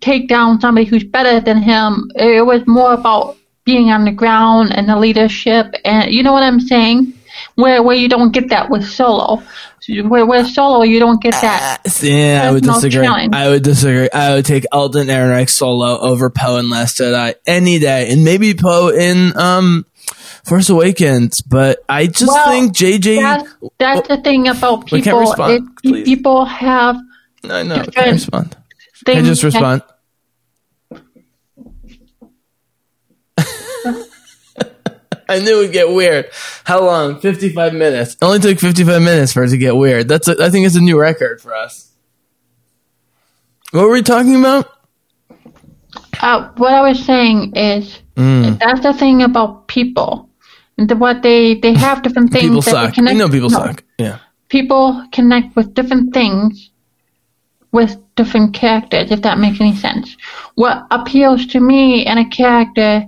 take down somebody who's better than him. It was more about being on the ground and the leadership, and you know what I'm saying. Where where you don't get that with Solo, where where Solo you don't get that. Yeah, I would no disagree. challenge. I would disagree. I would take Alden Ehrenreich solo over Poe and Last Jedi any day, and maybe Poe in um Force Awakens. But I just Well, think JJ. That's, that's the thing about We can't people. respond, It- people have I know. Can I different respond? Can I things. just that- I knew it'd get weird. How long? Fifty-five minutes. It only took fifty-five minutes for it to get weird. That's. A, I think it's a new record for us. What were we talking about? Uh, what I was saying is Mm. that's the thing about people. And the, what they they have different things. People that they suck. connect- You know people no, suck. Yeah. People connect with different things with different characters. If that makes any sense. What appeals to me in a character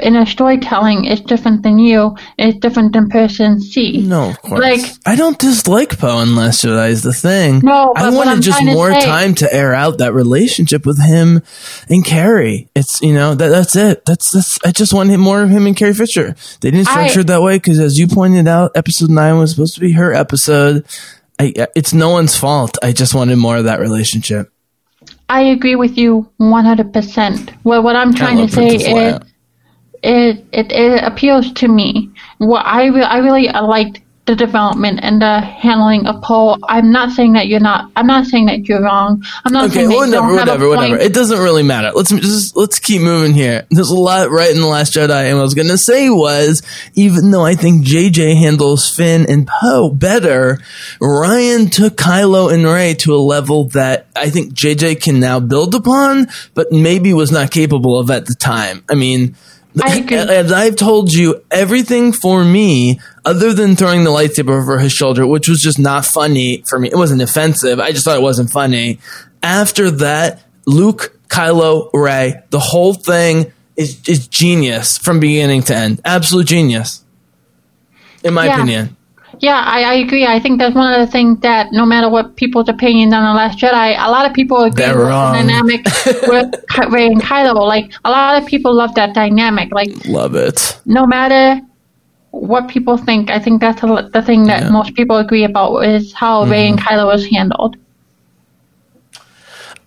in a storytelling is different than you. Is different than person C. No, of course. Like I don't dislike Poe Last Jedi is the thing. No, I wanted just more say- time to air out that relationship with him and Carrie. It's you know that that's it. That's that's. I just wanted more of him and Carrie Fisher. They didn't I- structure it that way because, as you pointed out, episode nine was supposed to be her episode. I, it's no one's fault. I just wanted more of that relationship. I agree with you 100%. Well, what I'm trying to say is. It, it, it appeals to me. What I, re- I really liked the development and the handling of Poe. I'm not saying that you're not. I'm not saying that you're wrong. I'm not Okay, saying that you whatever, don't have whatever, a whatever. point. It doesn't really matter. Let's just let's keep moving here. There's a lot right in the Last Jedi, and what I was gonna say was, even though I think JJ handles Finn and Poe better, Rian took Kylo and Rey to a level that I think JJ can now build upon, but maybe was not capable of at the time. I mean. I agree. As I've told you, everything for me, other than throwing the lightsaber over his shoulder, which was just not funny for me, it wasn't offensive. I just thought it wasn't funny. After that, Luke, Kylo, Rey, the whole thing is, is genius from beginning to end. Absolute genius, in my Yeah. opinion. Yeah, I, I agree. I think that's one of the things that no matter what people's opinions on the Last Jedi, a lot of people agree They're with wrong. the dynamic with Rey and Kylo. Like a lot of people love that dynamic. Like Love it. no matter what people think, I think that's the, the thing that Yeah. Mm-hmm. most people agree about is how Rey and Kylo was handled.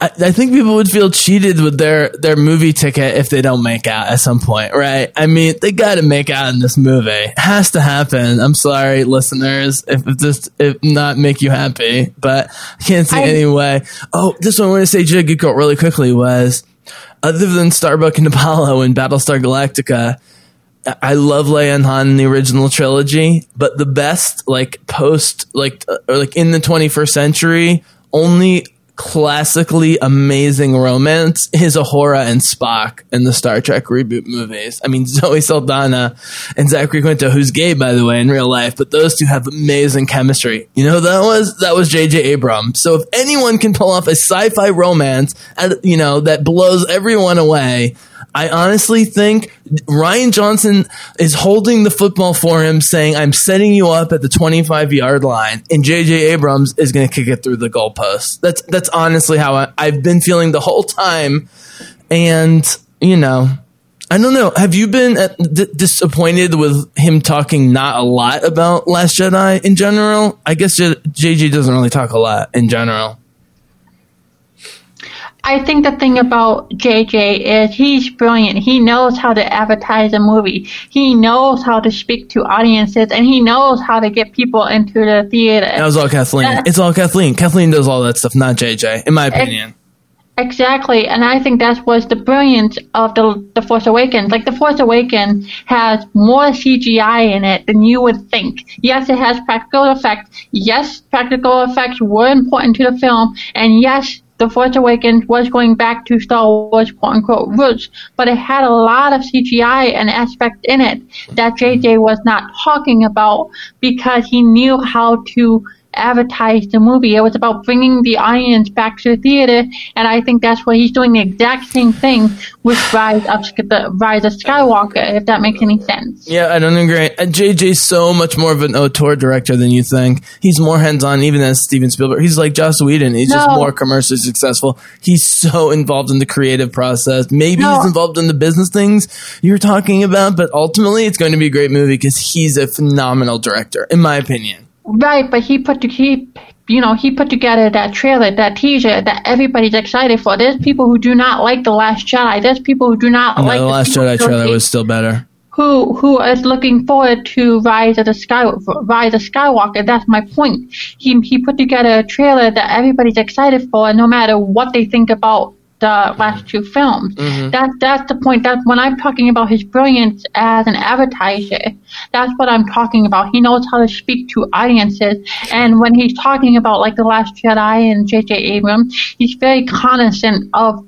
I, I think people would feel cheated with their their movie ticket if they don't make out at some point, right? I mean, they got to make out in this movie. It has to happen. I'm sorry, listeners, if, if this if not make you happy, but I can't see I- any way. Oh, this one I want to say, Jiggy Girl, really quickly was other than Starbuck and Apollo and Battlestar Galactica. I- I love Leia and Han in the original trilogy, but the best like post like uh, or like in the 21st century, only classically amazing romance is Uhura and Spock in the Star Trek reboot movies. I mean Zoe Saldana and Zachary Quinto, who's gay by the way in real life, but those two have amazing chemistry. You know that was that was J.J. Abrams. So if anyone can pull off a sci-fi romance, you know that blows everyone away. I honestly think Rian Johnson is holding the football for him, saying, I'm setting you up at the 25 yard line, and JJ Abrams is going to kick it through the goalpost. That's, that's honestly how I, I've been feeling the whole time. And, you know, I don't know. Have you been uh, d- disappointed with him talking not a lot about Last Jedi in general? I guess JJ doesn't really talk a lot in general. I think the thing about JJ is he's brilliant. He knows how to advertise a movie. He knows how to speak to audiences, and he knows how to get people into the theater. That was all Kathleen. It's all Kathleen. Kathleen does all that stuff, not JJ, in my opinion. Exactly, and I think that was the brilliance of the the Force Awakens. Like the Force Awakens has more CGI in it than you would think. Yes, it has practical effects. Yes, practical effects were important to the film, and yes, the Force Awakens was going back to Star Wars quote unquote roots, but it had a lot of CGI and aspects in it that JJ was not talking about because he knew how to advertise the movie. It was about bringing the audience back to the theater, and I think that's what he's doing the exact same thing with Rise of the Rise of Skywalker. If that makes any sense. Yeah, I don't agree. JJ's so much more of an auteur director than you think. He's more hands on, even as Steven Spielberg. He's like Joss Whedon. He's just more commercially successful. He's so involved in the creative process. Maybe No. he's involved in the business things you're talking about, but ultimately it's going to be a great movie because he's a phenomenal director, in my opinion. Right, but he put to he, you know, he put together that trailer, that teaser that everybody's excited for. There's people who do not like the Last Jedi. There's people who do not No, like the Last Jedi trailer was still better. who who is looking forward to Rise of the Sky Rise of Skywalker. That's my point. He he put together a trailer that everybody's excited for, no matter what they think about the last two films. Mm-hmm. That that's the point. That's when I'm talking about his brilliance as an advertiser. That's what I'm talking about. He knows how to speak to audiences, and when he's talking about like the Last Jedi and J.J. Abrams, he's very cognizant of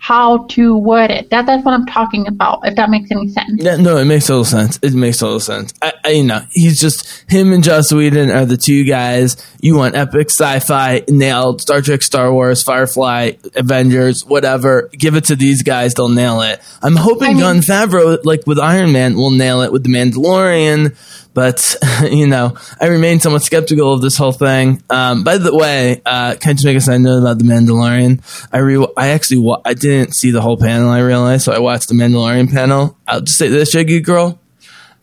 how to word it. That that's what I'm talking about. If that makes any sense. Yeah, no, it makes total sense. It makes total sense. I, I, you know, he's just him and Joss Whedon are the two guys. You want epic sci-fi, nailed Star Trek, Star Wars, Firefly, Avengers, whatever. Give it to these guys; they'll nail it. I'm hoping I mean- Jon Favreau, like with Iron Man, will nail it with the Mandalorian. But you know, I remain somewhat skeptical of this whole thing. Um, by the way, uh, can I just make a side note about the Mandalorian? I re- I actually wa- I didn't see the whole panel. I realized, so I watched the Mandalorian panel. I'll just say this, Jiggy Girl.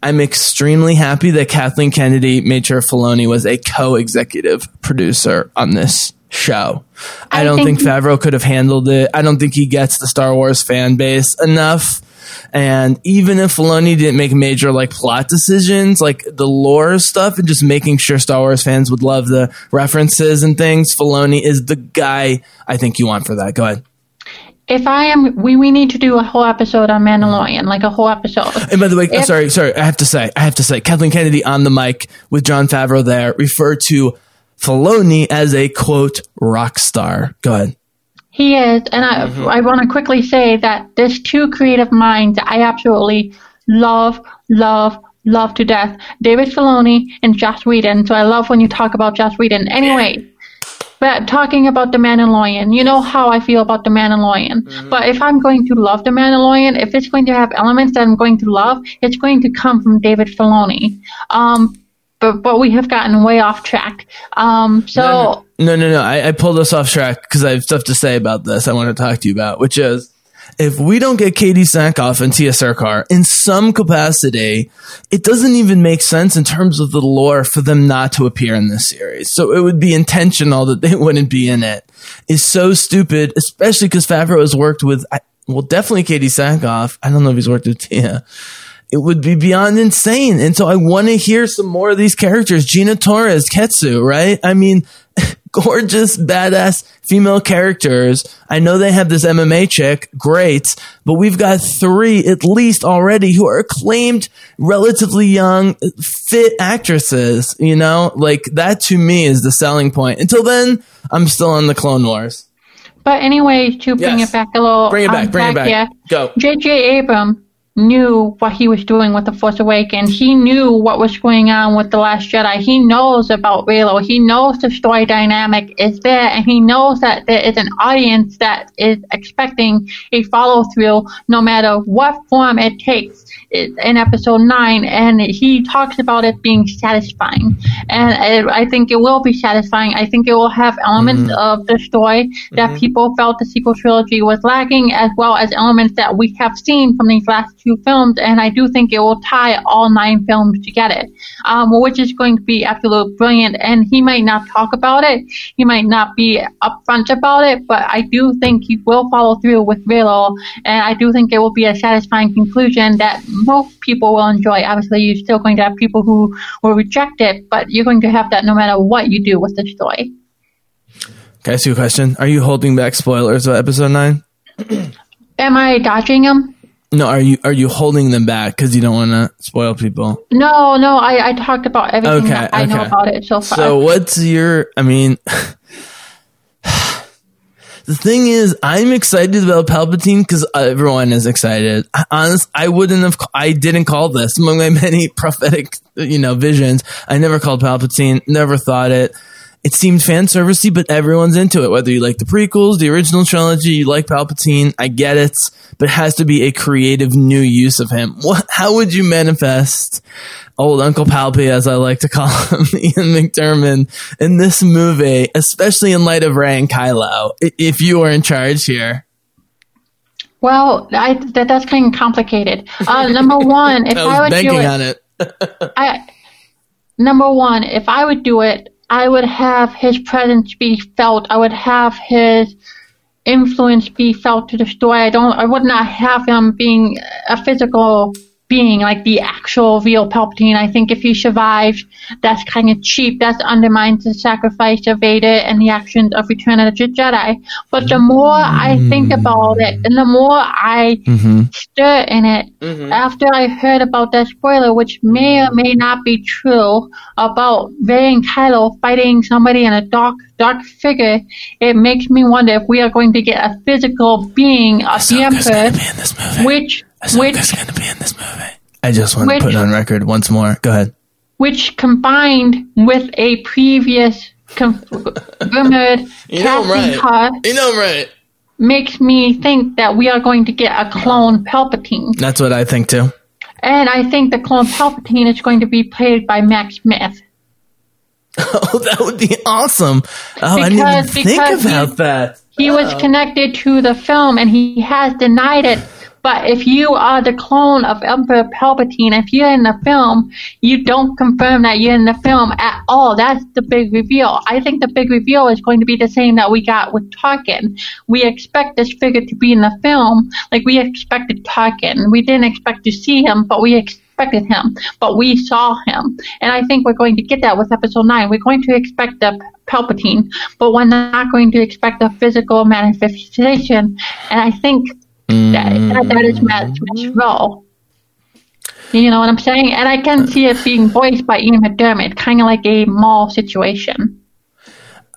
I'm extremely happy that Kathleen Kennedy made sure Filoni was a co-executive producer on this show. I, I don't think, think- Favreau could have handled it. I don't think he gets the Star Wars fan base enough. And even if Filoni didn't make major like plot decisions, like the lore stuff and just making sure Star Wars fans would love the references and things, Filoni is the guy I think you want for that. Go ahead. If I am, we, we need to do a whole episode on Mandalorian, like a whole episode. And by the way, If- sorry, sorry, I have to say, I have to say, Kathleen Kennedy on the mic with Jon Favreau there referred to Filoni as a quote rock star. Go ahead. He is, and I, I want to quickly say that there's two creative minds I absolutely love, love, love to death. David Filoni and Joss Whedon. So I love when you talk about Joss Whedon. Anyway, but talking about the Mandalorian, you know how I feel about the Mandalorian. But if I'm going to love the Mandalorian, if it's going to have elements that I'm going to love, it's going to come from David Filoni. Um, but but we have gotten way off track. Um, so. No, no, no. I, I pulled us off track because I have stuff to say about this I want to talk to you about, which is if we don't get Katee Sackhoff and Tiya Sircar in some capacity, it doesn't even make sense in terms of the lore for them not to appear in this series. So it would be intentional that they wouldn't be in it. Is so stupid, especially because Favreau has worked with, well, definitely Katee Sackhoff. I don't know if he's worked with Tiya it would be beyond insane. And so I want to hear some more of these characters. Gina Torres, Ketsu, right? I mean, gorgeous, badass female characters. I know they have this MMA chick. Great. But we've got three at least already who are acclaimed, relatively young, fit actresses, you know? Like that to me is the selling point. Until then, I'm still on the Clone Wars. But anyway, to bring Yes. it back a little, Bring it back, bring it back. Yeah. Go. J.J. Abram knew what he was doing with the Force Awakens. He knew what was going on with the Last Jedi. He knows about Reylo. He knows the story dynamic is there, and he knows that there is an audience that is expecting a follow through, no matter what form it takes. In episode nine, and he talks about it being satisfying, and I I think it will be satisfying. I think it will have elements mm-hmm. of the story that mm-hmm. people felt the sequel trilogy was lacking, as well as elements that we have seen from these last two films. And I do think it will tie all nine films together, um, which is going to be absolutely brilliant. And he might not talk about it, he might not be upfront about it, but I do think he will follow through with Reylo, and I do think it will be a satisfying conclusion that most people will enjoy. Obviously, you're still going to have people who will reject it, but you're going to have that no matter what you do with the story. Can I ask you a question? Are you holding back spoilers of episode nine? Am I dodging them? No, are you are you holding them back because you don't want to spoil people? No, no, I, I talked about everything Okay, that I know about it so far. So what's your? I mean, the thing is, I'm excited about Palpatine because everyone is excited. I, honest, I wouldn't have. I didn't call this among my many prophetic, you know, visions. I never called Palpatine. Never thought it. It seemed fan servicey, but everyone's into it. Whether you like the prequels, the original trilogy, you like Palpatine, I get it. But it has to be a creative new use of him. What? How would you manifest old Uncle Palpy, as I like to call him, Ian McDiarmid, in this movie, especially in light of Rey and Kylo, if you were in charge here? well, I, that that's kind of complicated. Uh, number one, if I I, would do it, on it. I number one, if I would do it, I would have his presence be felt. I would have his influence be felt to the story. I don't. I would not have him being a physical being like the actual real Palpatine. I think if he survived, that's kind of cheap. That undermines the sacrifice of Vader and the actions of Return of the Jedi. But the more I think about it, and the more I stir in it, mm-hmm. after I heard about that spoiler, which may or may not be true, about Rey and Kylo fighting somebody in a dark, dark figure, it makes me wonder if we are going to get a physical being of the Ahsoka's Emperor, gonna be in this movie. which, Ahsoka's which gonna be in this movie. I just want to put it on record once more. Go ahead. which combined with a previous confirmed casting card You know I'm right. makes me think that we are going to get a clone Palpatine. That's what I think too. And I think the clone Palpatine is going to be played by Matt Smith. Oh, that would be awesome. Oh, I didn't even think about he- that. He was oh. connected to the film and he has denied it, But if you are the clone of Emperor Palpatine, if you're in the film, you don't confirm that you're in the film at all. That's the big reveal. I think the big reveal is going to be the same that we got with Tarkin. We expect this figure to be in the film, like we expected Tarkin. We didn't expect to see him, but we expected him. But we saw him, and I think we're going to get that with Episode Nine. We're going to expect the Palpatine, but we're not going to expect a physical manifestation. And I think that that, that is Matt's role. You know what I'm saying? And I can see it being voiced by Ian McDiarmid, kind of like a Maul situation.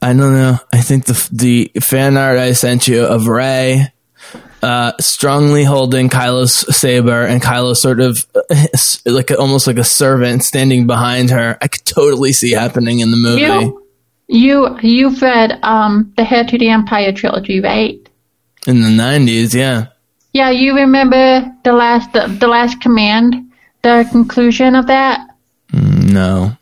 I don't know. I think the the fan art I sent you of Rey uh, strongly holding Kylo's saber and Kylo sort of uh, like almost like a servant standing behind her. I could totally see happening in the movie. You, you, you've read um, the Heir to the Empire trilogy, right? In the nineties, yeah. Yeah, you remember the last the, the last command, the conclusion of that. Mm, no.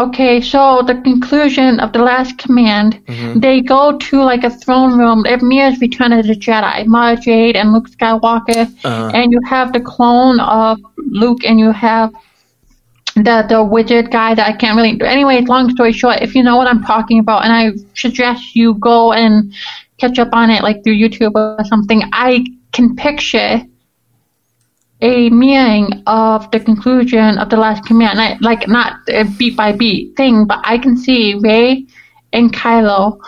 Okay, so the conclusion of the last command, mm-hmm. they go to like a throne room. It mirrors Return of the Jedi, Mara Jade and Luke Skywalker, uh-huh. and you have the clone of Luke, and you have the the wizard guy that I can't really. Anyway, long story short, if you know what I'm talking about, and I suggest you go and catch up on it like through YouTube or something, I can picture a mirroring of the conclusion of the last command, I, like not a beat by beat thing, but I can see Rey and Kylo,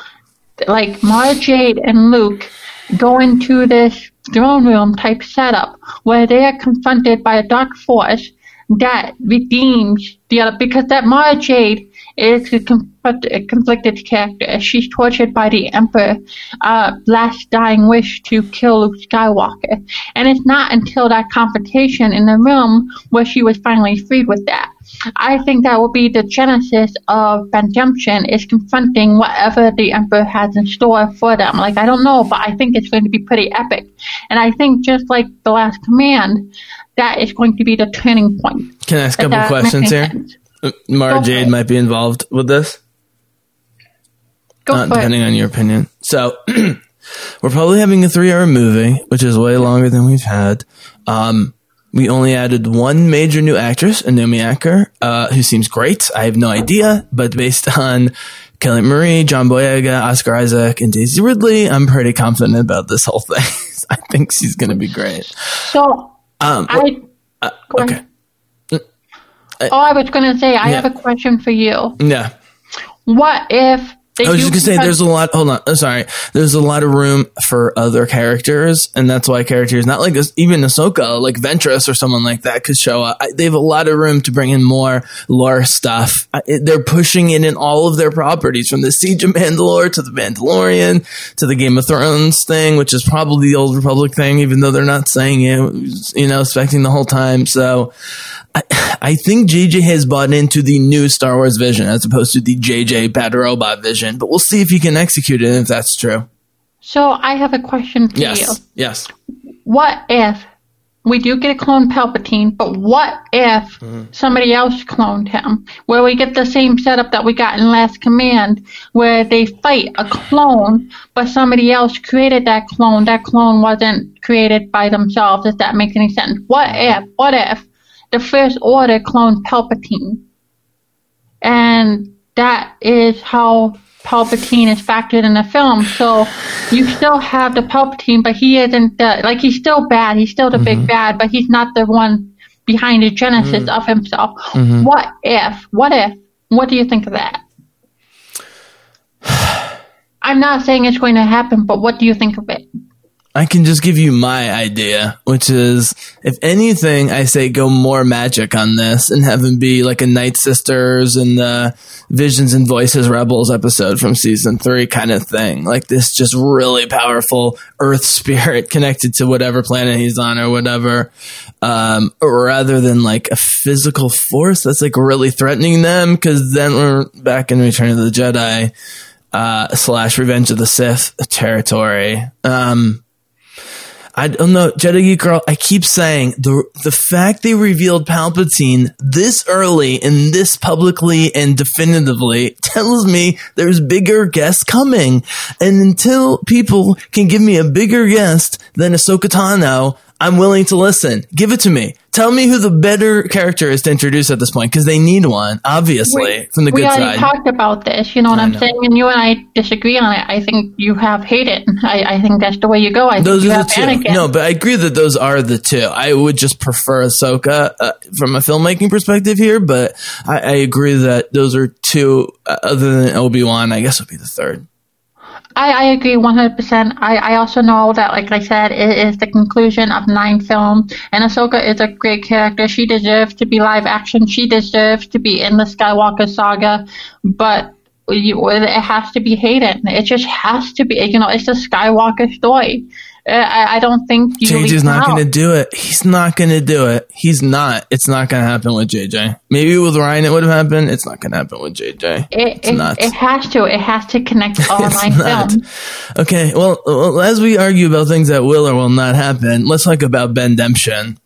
like Mara Jade and Luke, go into this throne room type setup where they are confronted by a dark force that redeems the other because that Mara Jade is a, conflict, a conflicted character. She's tortured by the Emperor, uh, last dying wish to kill Luke Skywalker. And it's not until that confrontation in the room where she was finally freed with that. I think that will be the genesis of redemption is confronting whatever the Emperor has in store for them. Like, I don't know, but I think it's going to be pretty epic. And I think just like The Last Command, that is going to be the turning point. Can I ask a couple questions here? sense. Uh, Mara Jade might be involved with this, Go uh, depending it. on your opinion. So we're probably having a three-hour movie, which is way longer than we've had. Um, we only added one major new actress, Naomi Ackie, uh, who seems great. I have no idea, but based on Kelly Marie, John Boyega, Oscar Isaac, and Daisy Ridley, I'm pretty confident about this whole thing. I think she's going to be great. So, Um, I. uh, okay. Ahead. Oh, I was going to say, I Yeah. have a question for you. Yeah. What if they I was just gonna say, there's a lot. Hold on, I'm sorry. There's a lot of room for other characters, and that's why characters, not like even Ahsoka, like Ventress or someone like that, could show up. I, they have a lot of room to bring in more lore stuff. I, it, they're pushing it in all of their properties, from the Siege of Mandalore to the Mandalorian to the Game of Thrones thing, which is probably the Old Republic thing, even though they're not saying it. You know, expecting the whole time. So. I, I think JJ has bought into the new Star Wars vision as opposed to the JJ Bad Robot vision, but we'll see if he can execute it if that's true. So, I have a question for you. Yes. Yes. What if we do get a clone Palpatine, but what if mm-hmm. somebody else cloned him? Where we get the same setup that we got in Last Command, where they fight a clone, but somebody else created that clone. That clone wasn't created by themselves, if that makes any sense. What mm-hmm. if, what if the First Order cloned Palpatine? And that is how Palpatine is factored in the film. So you still have the Palpatine, but he isn't the, like he's still bad. He's still the big mm-hmm. bad, but he's not the one behind the genesis mm-hmm. of himself. Mm-hmm. What if? What if? What do you think of that? I'm not saying it's going to happen, but what do you think of it? I can just give you my idea, which is if anything, I say go more magic on this and have him be like a Night Sisters and the Visions and Voices Rebels episode from season three kind of thing. Like this just really powerful earth spirit connected to whatever planet he's on or whatever. Um, rather than like a physical force that's like really threatening them. Cause then we're back in Return of the Jedi, uh, slash Revenge of the Sith territory. Um, I oh, don't know, Jedi Geek Girl. I keep saying the the fact they revealed Palpatine this early and this publicly and definitively tells me there's bigger guests coming. And until people can give me a bigger guest than Ahsoka Tano, I'm willing to listen. Give it to me. Tell me who the better character is to introduce at this point because they need one, obviously, We- from the good side. we already side. talked about this. You know what I I'm know. saying? And you and I disagree on it. I think you have hated. I, I think that's the way you go. I Those are the two. Anakin. No, but I agree that those are the two. I would just prefer Ahsoka uh, from a filmmaking perspective here, but I, I agree that those are two. Uh, other than Obi Wan, I guess would be the third. I, I agree 100%. I, I also know that, like I said, it is the conclusion of nine films, and Ahsoka is a great character. She deserves to be live action. She deserves to be in the Skywalker saga, but you, it has to be Hayden. It just has to be. You know, it's a Skywalker story. I, I don't think you JJ's not going to do it. He's not going to do it. He's not. It's not going to happen with JJ. Maybe with Rian it would have happened. It's not going to happen with JJ. It, it's it, it has to. It has to connect all It's nine not. films. Okay, well, well, as we argue about things that will or will not happen, let's talk about Ben Demption.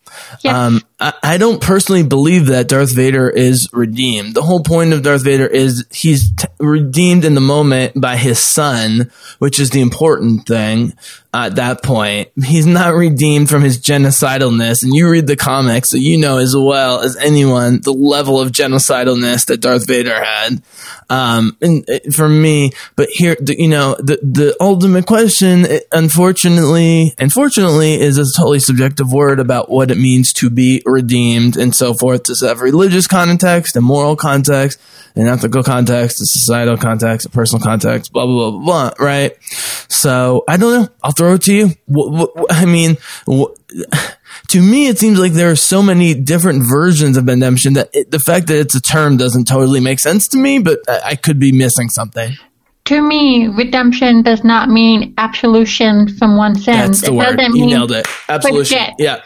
Yes. Um, I, don't personally believe that Darth Vader is redeemed. The whole point of Darth Vader is he's t- redeemed in the moment by his son, which is the important thing at that point. He's not redeemed from his genocidalness. And you read the comics, so you know as well as anyone the level of genocidalness that Darth Vader had. Um, and uh, for me, but here, you know, the, the ultimate question, uh, unfortunately, unfortunately, is a totally subjective word about what it means to be redeemed and so forth. Does it have religious context and moral context, and ethical context, and societal context, and personal context, blah, blah, blah, blah, blah, right? So I don't know. I'll throw it to you. I mean, to me, it seems like there are so many different versions of redemption that it, the fact that it's a term doesn't totally make sense to me, but I, could be missing something. To me, redemption does not mean absolution from one's sins. That's the it word. doesn't You mean nailed it. Absolution. forget. Yeah.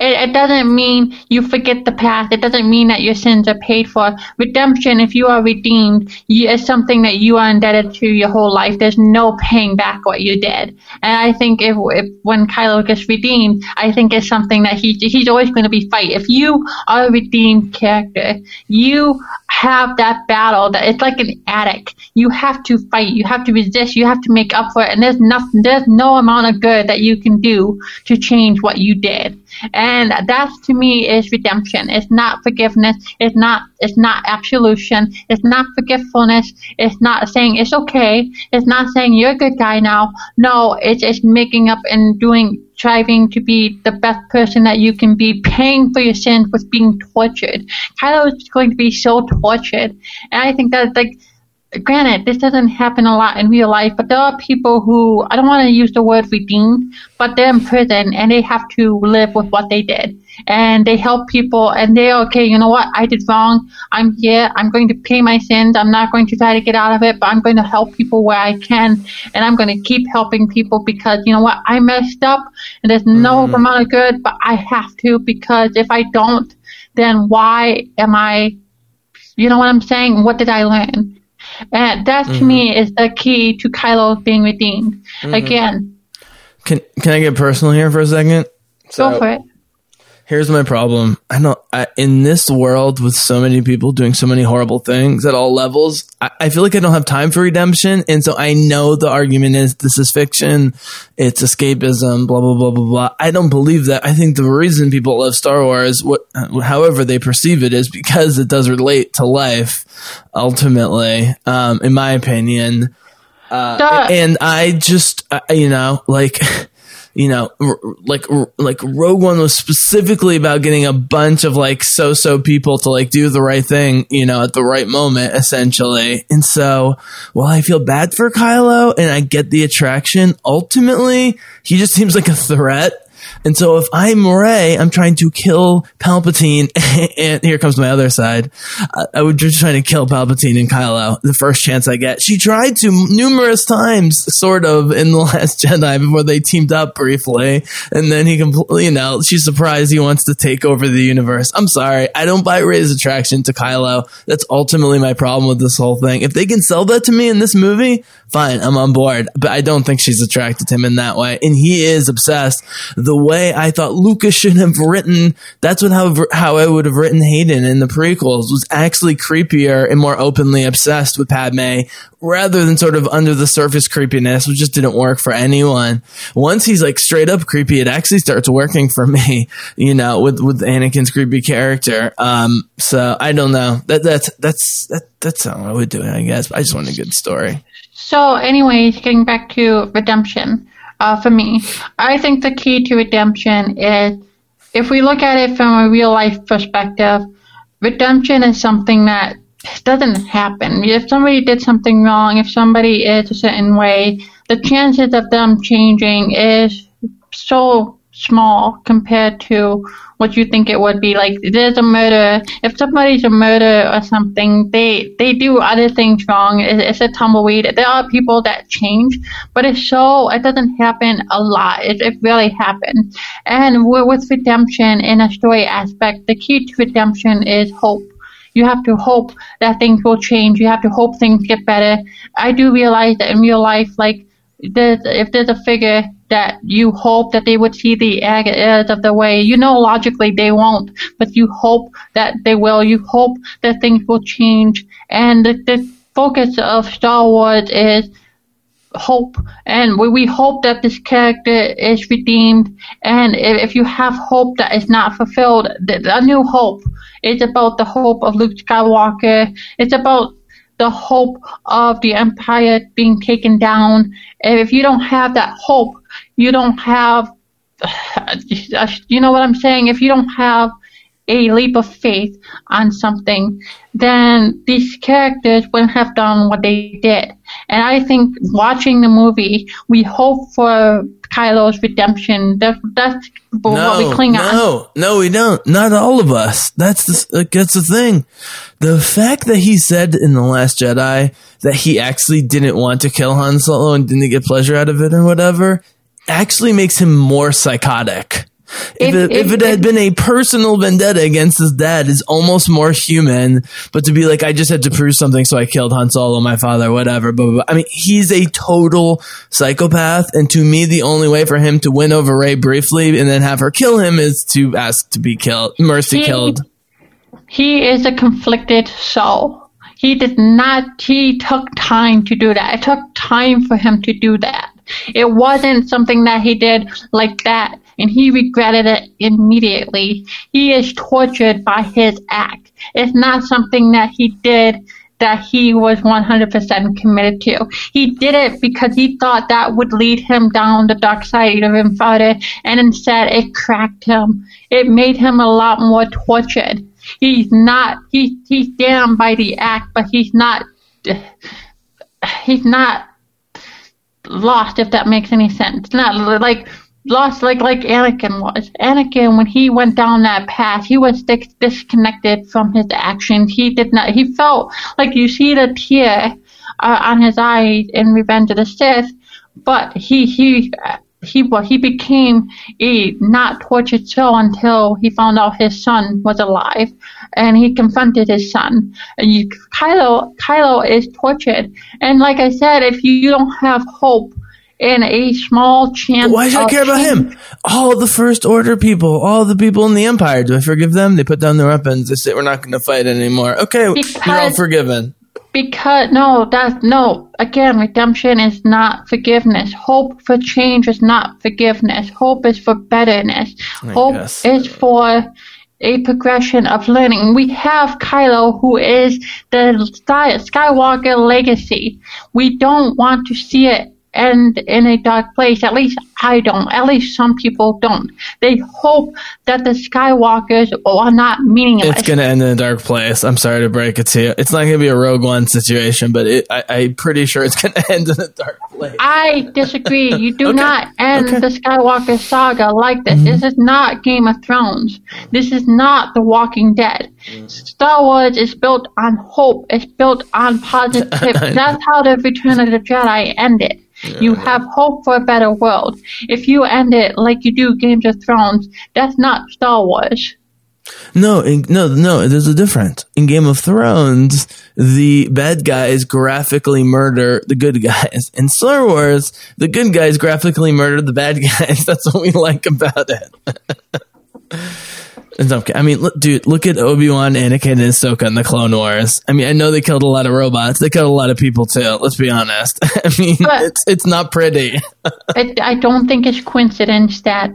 It, it doesn't mean you forget the past. It doesn't mean that your sins are paid for. Redemption, if you are redeemed, you, is something that you are indebted to your whole life. There's no paying back what you did. And I think if, if when Kylo gets redeemed, I think it's something that he he's always going to be fight. If you are a redeemed character, you have that battle that it's like an addict. You have to fight. You have to resist. You have to make up for it. And there's nothing. There's no amount of good that you can do to change what you did. And that to me is redemption. It's not forgiveness. It's not. It's not absolution. It's not forgetfulness. It's not saying it's okay. It's not saying you're a good guy now. No, it's it's making up and doing striving to be the best person that you can be, paying for your sins with being tortured. Kylo is going to be so tortured, and I think that like. Granted, this doesn't happen a lot in real life, but there are people who I don't want to use the word redeemed, but they're in prison and they have to live with what they did, and they help people, and they're okay. You know what? I did wrong. I'm here. I'm going to pay my sins. I'm not going to try to get out of it, but I'm going to help people where I can, and I'm going to keep helping people because you know what? I messed up, and there's no mm-hmm. amount of good, but I have to because if I don't, then why am I? You know what I'm saying? What did I learn? And that to me mm-hmm. is the key to Kylo being redeemed. Mm-hmm. Again, Can Can I get personal here for a second? go for it. Here's my problem. I know I, in this world with so many people doing so many horrible things at all levels, I, I feel like I don't have time for redemption. And so I know the argument is this is fiction. It's escapism, blah, blah, blah, blah, blah. I don't believe that. I think the reason people love Star Wars, what, however they perceive it is because it does relate to life ultimately, um, in my opinion. The- and I just, uh, you know, like, you know, r- like, r- like Rogue One was specifically about getting a bunch of like so-so people to like do the right thing, you know, at the right moment, essentially. And so, while I feel bad for Kylo and I get the attraction, ultimately, he just seems like a threat. And so if I'm Rey, I'm trying to kill Palpatine, and here comes my other side. I, I would just trying to kill Palpatine and Kylo the first chance I get. She tried to numerous times, sort of, in the Last Jedi before they teamed up briefly, and then he completely, you know, she's surprised he wants to take over the universe. I'm sorry, I don't buy Rey's attraction to Kylo. That's ultimately my problem with this whole thing. If they can sell that to me in this movie, fine, I'm on board. But I don't think she's attracted to him in that way, and he is obsessed. The way I thought Lucas should have written. That's what how how I would have written Hayden in the prequels was actually creepier and more openly obsessed with Padme rather than sort of under the surface creepiness, which just didn't work for anyone. Once he's like straight up creepy, it actually starts working for me. You know, with with Anakin's creepy character. Um, so I don't know. That that's that's that, that's how I would do it. I guess. I just want a good story. So, anyways, getting back to redemption, uh, for me, I think the key to redemption is if we look at it from a real life perspective, redemption is something that doesn't happen. If somebody did something wrong, if somebody is a certain way, the chances of them changing is so small compared to what you think it would be. Like there's a murder. If somebody's a murderer or something, they they do other things wrong. It's, it's a tumbleweed. There are people that change, but it's so it doesn't happen a lot. It, it really happens. And with redemption in a story aspect, the key to redemption is hope. You have to hope that things will change. You have to hope things get better. I do realize that in real life, like there's, if there's a figure that you hope that they would see the errors of the way. You know, logically they won't, but you hope that they will. You hope that things will change. And the, the focus of Star Wars is hope. And we, we hope that this character is redeemed. And if, if you have hope that is not fulfilled, the, the new hope is about the hope of Luke Skywalker. It's about the hope of the empire being taken down. And if you don't have that hope, you don't have, you know what I'm saying? If you don't have a leap of faith on something, then these characters wouldn't have done what they did. And I think watching the movie, we hope for Kylo's redemption. That, that's no, what we cling on. No, no, we don't. Not all of us. That's the, that's the thing. The fact that he said in The Last Jedi that he actually didn't want to kill Han Solo and didn't get pleasure out of it or whatever actually makes him more psychotic. If, it, if it had been a personal vendetta against his dad, is almost more human. But to be like, I just had to prove something, so I killed Han Solo, my father, whatever. But I mean, he's a total psychopath, and to me, the only way for him to win over Rey briefly and then have her kill him is to ask to be killed, mercy he, killed. He is a conflicted soul. He did not. He took time to do that. It took time for him to do that. It wasn't something that he did like that and he regretted it immediately. He is tortured by his act. It's not something that he did that he was 100% committed to. He did it because he thought that would lead him down the dark side of him and instead it cracked him. It made him a lot more tortured. He's not, he, he's damned by the act, but he's not, he's not lost, if that makes any sense. Not like lost like like Anakin was. Anakin, when he went down that path, he was dis- disconnected from his actions. He did not. He felt like you see the tear uh, on his eye in Revenge of the Sith, but he he. He well, he became a not tortured soul until he found out his son was alive, and he confronted his son. And you, Kylo Kylo is tortured, and like I said, if you don't have hope in a small chance. Why should I care about him? All the First Order people, all the people in the Empire. Do I forgive them? They put down their weapons. They say we're not going to fight anymore. Okay, because, you're all forgiven. Because no, that's no. Again, redemption is not forgiveness. Hope for change is not forgiveness. Hope is for betterness. I Hope guess. is for a progression of learning. We have Kylo, who is the Skywalker legacy. We don't want to see it end in a dark place. At least I don't. At least some people don't. They hope that the Skywalkers are not meaningless. It's going to end in a dark place. I'm sorry to break it to you. It's not going to be a Rogue One situation, but it, I, am pretty sure it's going to end in a dark place. I disagree. You do okay. not end okay. the Skywalker saga like this. Mm-hmm. This is not Game of Thrones. This is not The Walking Dead. Mm. Star Wars is built on hope. It's built on positive. That's how the Return of the Jedi ended. Yeah, you have hope for a better world. If you end it like you do Games of Thrones, that's not Star Wars. No, in, no, no. There's a difference. In Game of Thrones, the bad guys graphically murder the good guys. In Star Wars, the good guys graphically murder the bad guys. That's what we like about it. I mean, look, dude, look at Obi Wan, Anakin, and Ahsoka in the Clone Wars. I mean, I know they killed a lot of robots. They killed a lot of people too. Let's be honest. I mean, But- it's it's not pretty. I, I don't think it's coincidence that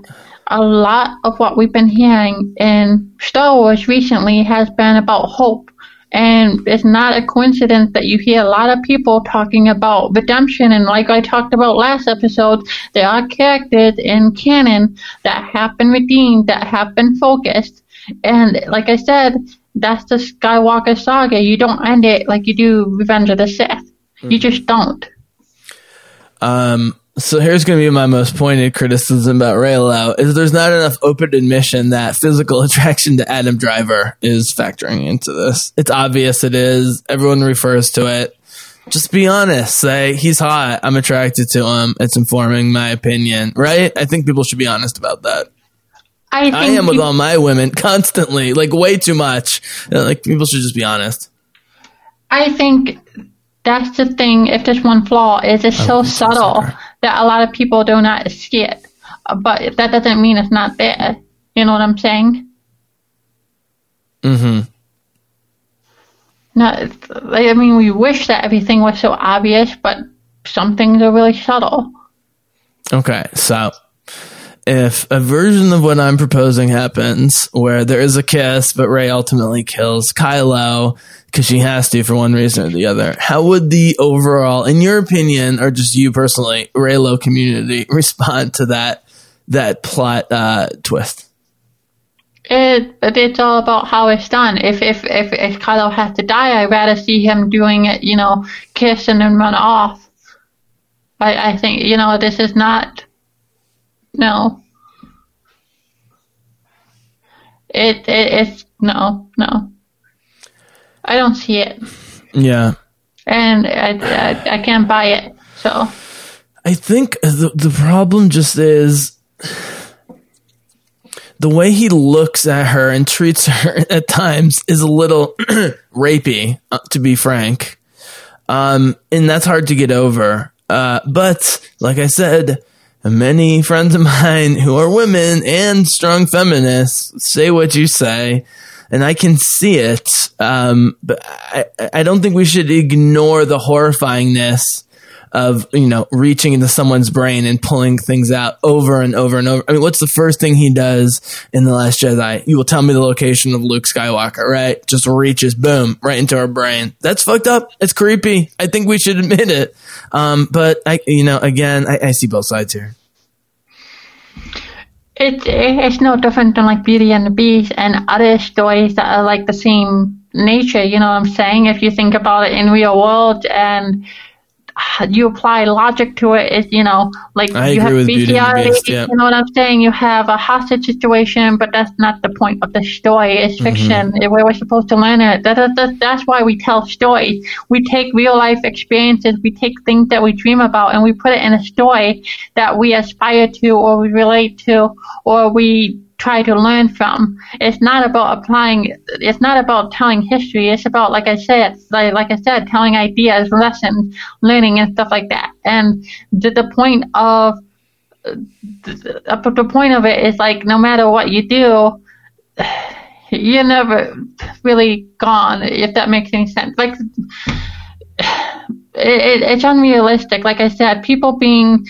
a lot of what we've been hearing in Star Wars recently has been about hope. And it's not a coincidence that you hear a lot of people talking about redemption. And like I talked about last episode, there are characters in canon that have been redeemed, that have been focused. And like I said, that's the Skywalker saga. You don't end it like you do Revenge of the Sith. You just don't. Um, so here's going to be my most pointed criticism about Reylo is there's not enough open admission that physical attraction to Adam Driver is factoring into this. It's obvious it is. Everyone refers to it. Just be honest. Say he's hot. I'm attracted to him. It's informing my opinion, right? I think people should be honest about that. I, think I am with you- all my women constantly, like way too much. Uh, Like people should just be honest. I think that's the thing. If there's one flaw, is it's so subtle sorry. That a lot of people do not see it. Uh, But that doesn't mean it's not there. You know what I'm saying? Mm-hmm. No, I mean, we wish that everything was so obvious, but some things are really subtle. Okay, so if a version of what I'm proposing happens where there is a kiss, but Rey ultimately kills Kylo because she has to for one reason or the other, how would the overall, in your opinion, or just you personally, Reylo community respond to that that plot uh, twist? It, but it's all about how it's done. If if if if Kylo has to die, I'd rather see him doing it. You know, kiss and then run off. I I think you know this is not. No. It, it it's no no. I don't see it, Yeah. and I I, I can't buy it. So I think the the problem just is the way he looks at her and treats her at times is a little rapey, uh, to be frank. Um, and that's hard to get over. Uh, but like I said, many friends of mine who are women and strong feminists say what you say, and I can see it. Um, but I, I don't think we should ignore the horrifyingness of you know reaching into someone's brain and pulling things out over and over and over. I mean, what's the first thing he does in the Last Jedi? You will tell me the location of Luke Skywalker, right? Just reaches, boom, right into our brain. That's fucked up. It's creepy. I think we should admit it. Um, but I, you know, again, I, I see both sides here. It it's no different than like Beauty and the Beast and other stories that are like the same nature. You know what I'm saying? If you think about it in real world and you apply logic to it, it's you know like I you have with Beauty and the bestiality. Beast, yeah. You know what I'm saying? You have a hostage situation, but that's not the point of the story. It's Mm-hmm. fiction. Where we're supposed to learn it. That, that, that, that's why we tell stories. We take real life experiences. We take things that we dream about, and we put it in a story that we aspire to, or we relate to, or we try to learn from. It's not about applying. It's not about telling history. It's about, like I said, like, like I said, telling ideas, lessons, learning, and stuff like that. And the, the point of the, the point of it is like no matter what you do, you're never really gone. If that makes any sense, like it, it's unrealistic. Like I said, people being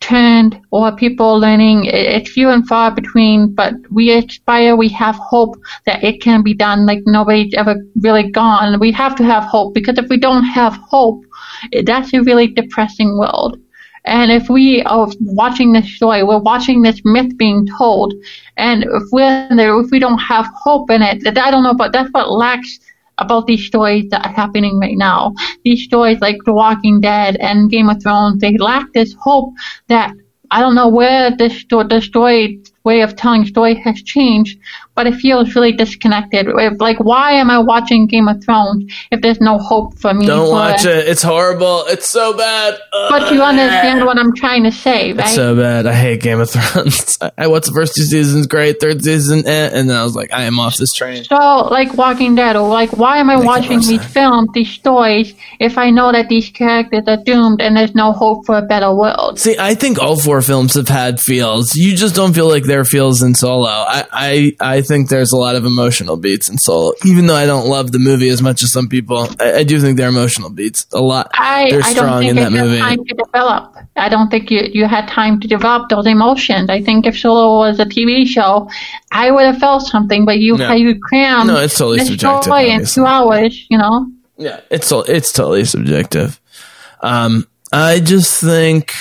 turned or people learning. It's few and far between. But we aspire, we have hope that it can be done. Like nobody's ever really gone. We have to have hope because if we don't have hope, that's a really depressing world. And if we are watching this story, we're watching this myth being told, and if we're there, if we don't have hope in it, that I don't know, but that's what lacks about these stories that are happening right now. These stories like The Walking Dead and Game of Thrones, they lack this hope that I don't know where this sto- the story way of telling story has changed, but it feels really disconnected. Like, why am I watching Game of Thrones if there's no hope for me? Don't watch it. It's horrible. It's so bad. But you understand what I'm trying to say, right? It's so bad. I hate Game of Thrones. I watched the first two seasons, great. Third season, eh, and then I was like, I am off this train. So, like Walking Dead, or like, why am I watching these films, these stories, if I know that these characters are doomed and there's no hope for a better world? See, I think all four films have had feels. You just don't feel like there are feels in Solo. I, I, I think there's a lot of emotional beats in Solo. Even though I don't love the movie as much as some people, I, I do think there are emotional beats a lot. I, They're I don't strong think in that movie. time to develop. I don't think you, you had time to develop those emotions. I think if Solo was a TV show, I would have felt something, but you, No. you cram No, it's totally subjective, in two hours, you know? Yeah, it's it's totally subjective. Um, I just think,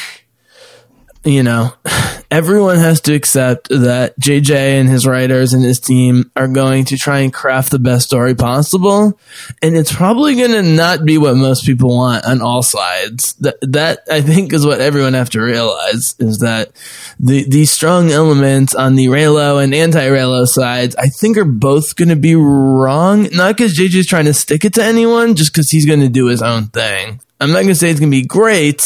you know, everyone has to accept that JJ and his writers and his team are going to try and craft the best story possible, and it's probably going to not be what most people want on all sides. That that I think is what everyone have to realize is that the the strong elements on the Reylo and anti Reylo sides, I think, are both going to be wrong. Not because JJ's trying to stick it to anyone, just because he's going to do his own thing. I'm not going to say it's going to be great.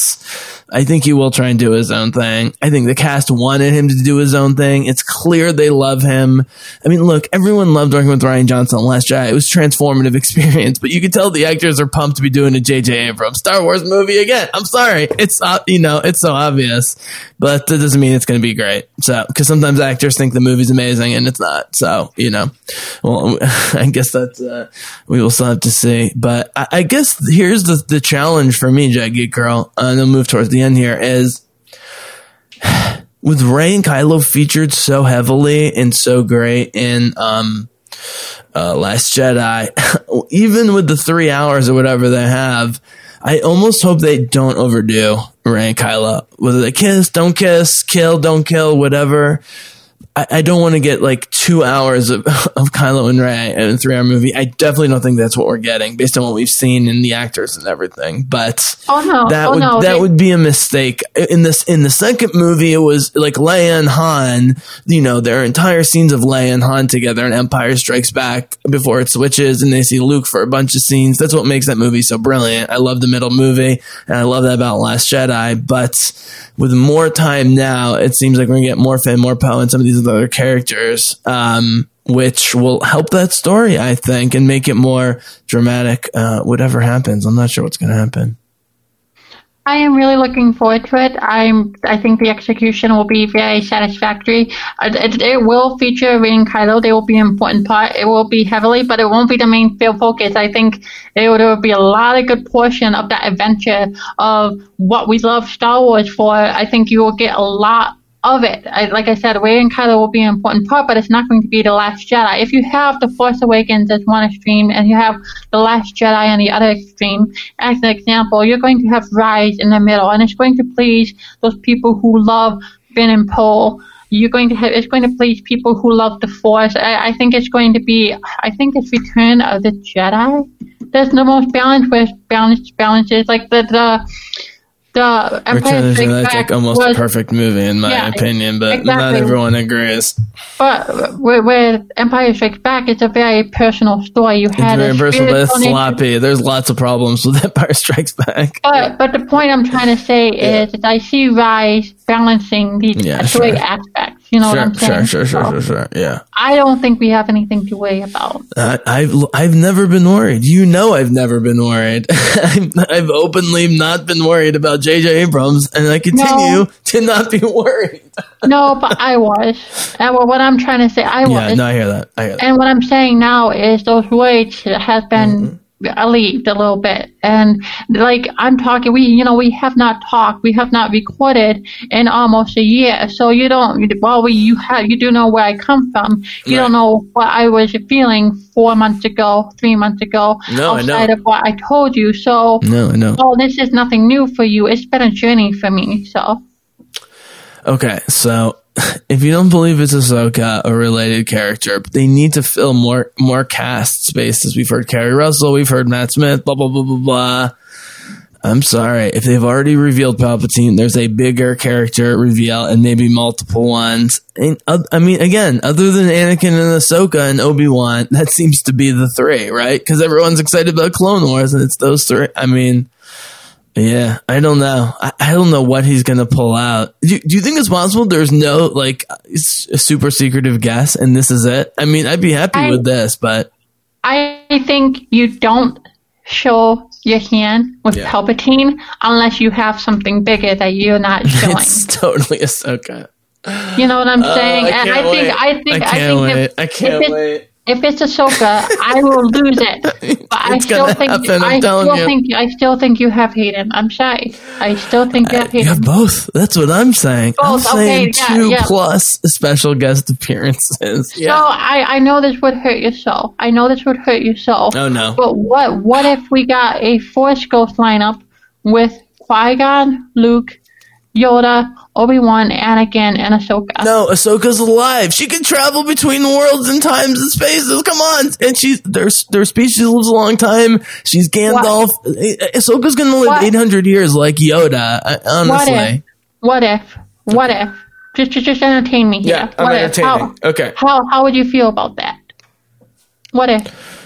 I think he will try and do his own thing. I think the cast wanted him to do his own thing. It's clear they love him. I mean, look, everyone loved working with Rian Johnson on Last Jedi. It was a transformative experience, but you could tell the actors are pumped to be doing a J.J. Abrams Star Wars movie again. I'm sorry. It's, uh, you know, it's so obvious, but that doesn't mean it's going to be great. So, cause sometimes actors think the movie's amazing and it's not. So, you know, well, I guess that's, uh, we will still have to see. But I, I guess here's the, the challenge for me, Geek Girl, and then move towards the end here is with Rey and Kylo featured so heavily and so great in, um, uh, Last Jedi, even with the three hours or whatever they have, I almost hope they don't overdo Rey and Kylo. Whether they kiss, don't kiss, kill, don't kill, whatever. I, I don't want to get like two hours of, of Kylo and Rey in a three hour movie. I definitely don't think that's what we're getting based on what we've seen in the actors and everything. But Oh, no. that oh, would no. that they- would be a mistake in this in the second movie it was like Leia and Han you know there are entire scenes of Leia and Han together in Empire Strikes Back before it switches and they see Luke for a bunch of scenes that's what makes that movie so brilliant I love the middle movie and I love that about Last Jedi but with more time now it seems like we're gonna get more Finn more Poe and some of these other characters um which will help that story, I think, and make it more dramatic. Uh, whatever happens, I'm not sure what's going to happen. I am really looking forward to it. I'm. I think the execution will be very satisfactory. It, it will feature Rey and Kylo. They will be an important part. It will be heavily, but it won't be the main field focus. I think will, there will be a lot of good portion of that adventure of what we love Star Wars for. I think you will get a lot of it. I, like I said, Rey and Kylo will be an important part, but it's not going to be the Last Jedi. If you have The Force Awakens as one extreme and you have The Last Jedi on the other extreme, as an example, you're going to have Rise in the middle, and it's going to please those people who love Finn and Poe. You're going to have it's going to please people who love the Force. I, I think it's going to be I think it's Return of the Jedi. That's the most balanced with balanced balances like the the the Empire Return of the Strikes Jedi is Back like almost a perfect movie in my Yeah, opinion, but not everyone agrees. But with, with Empire Strikes Back, it's a very personal story. You It's very a personal, but it's nature- sloppy. There's lots of problems with Empire Strikes Back. But but the point I'm trying to say is that I see Rise balancing these Yeah, three sure. aspects. You know what Sure, I'm sure, saying? sure, sure, So sure, sure. Yeah. I don't think we have anything to worry about. I, I've I've never been worried. You know, I've never been worried. I've, I've openly not been worried about J.J. Abrams, and I continue No. to not be worried. No, but I was. And what I'm trying to say, I Yeah, was. no, I hear that. I hear that. And what I'm saying now is those weights have been Mm-hmm. Alleviated a little bit. And like I'm talking, we you know we have not talked, we have not recorded in almost a year. So you don't. Well, we you have you do know where I come from. You don't know what I was feeling four months ago, three months ago, No, I know. outside of what I told you. So. No, I know. Oh, this is nothing new for you. It's been a journey for me. So, Okay, so if you don't believe it's Ahsoka, a related character, they need to fill more more cast spaces. We've heard Keri Russell, we've heard Matt Smith, blah blah blah blah blah. I'm sorry. If they've already revealed Palpatine, there's a bigger character reveal and maybe multiple ones. And, uh, I mean, again, other than Anakin and Ahsoka and Obi Wan, that seems to be the three, right? Because everyone's excited about Clone Wars, and it's those three. I mean, yeah, I don't know. I, I don't know what he's gonna pull out. Do, do you think it's possible there's no like super secretive guess, and this is it? I mean, I'd be happy I- with this, but I think you don't show your hand with Yeah. Palpatine unless you have something bigger that you're not showing. it's totally Ahsoka. you know what I'm oh, saying? Oh, I and can't I think wait. I think I I, can't think wait. if, I can't wait. If it's Ahsoka, I will lose it. But I still think happen, I still you. think I still think you have Hayden. I'm shy. I still think you have You have both. That's what I'm saying. I'm okay, saying yeah, two yeah. plus special guest appearances. So I, I know this would hurt your soul. I know this would hurt your soul. Oh, no. But what what if we got a Force Ghost lineup with Qui Gon, Luke, Yoda, Obi Wan, Anakin, and Ahsoka? No, Ahsoka's alive. She can travel between worlds and times and spaces. Come on, and she's their their species lives a long time. She's Gandalf. Eh, Ahsoka's gonna live eight hundred years like Yoda. uh, What if? What if? What if? Just just, just entertain me here. Yeah, I'm what entertaining. If? How, Okay. How how would you feel about that? What if?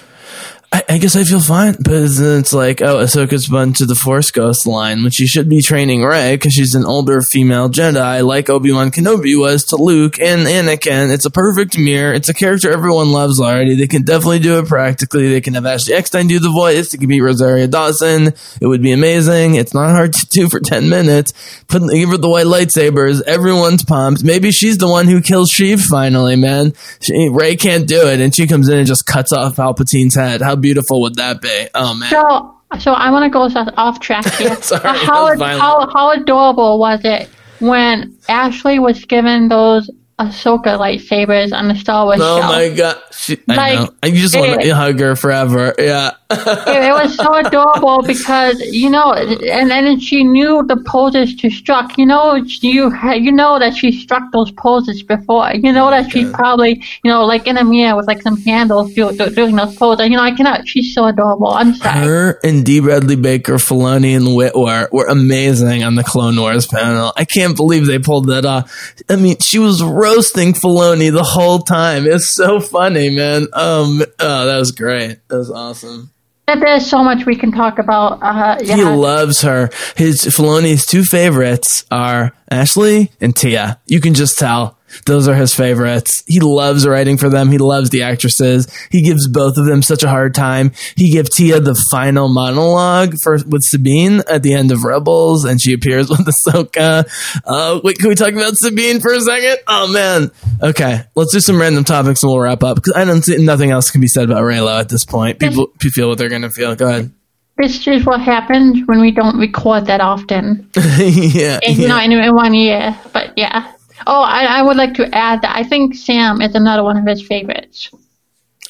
I, I guess I feel fine, but it's like, oh, Ahsoka's spun to the Force Ghost line, when she should be training Rey because she's an older female Jedi, like Obi Wan Kenobi was to Luke and Anakin. It's a perfect mirror. It's a character everyone loves already. They can definitely do it practically. They can have Ashley Eckstein do the voice. They can be Rosario Dawson. It would be amazing. It's not hard to do for ten minutes. Put give her the white lightsabers. Everyone's pumped. Maybe she's the one who kills Sheev finally, man. She, Rey can't do it, and she comes in and just cuts off Palpatine's head. How beautiful would that be? Oh man. So so I want to go off track here. Sorry, how, was ad- violent. how how adorable was it when Ashley was given those Ahsoka lightsabers on the Star Wars Oh show? my god. She, I Like, know. I just want to hug her forever. Yeah. it, it was so adorable because you know, and then she knew the poses to struck. You know, you you know that she struck those poses before. You know that she probably you know like in a mirror with like some handles do, do, doing those poses. You know, I cannot. She's so adorable. I'm sorry. Her and D. Bradley Baker, Filoni, and Witwer were amazing on the Clone Wars panel. I can't believe they pulled that off. I mean, she was roasting Filoni the whole time. It's so funny, man. Um, oh, that was great. That was awesome. There's so much we can talk about. Uh, yeah. He loves her. His Filoni's two favorites are Ashley and Tiya. You can just tell. Those are his favorites. He loves writing for them. He loves the actresses. He gives both of them such a hard time. He gave Tiya the final monologue for with Sabine at the end of Rebels, and she appears with Ahsoka. Uh, wait, can we talk about Sabine for a second? Oh man. Okay, let's do some random topics and we'll wrap up because I don't see nothing else can be said about Reylo at this point. People, people feel what they're gonna feel. Go ahead. This is what happens when we don't record that often. yeah. You know, in, in one year. But yeah. Oh, I, I would like to add that I think Sam is another one of his favorites.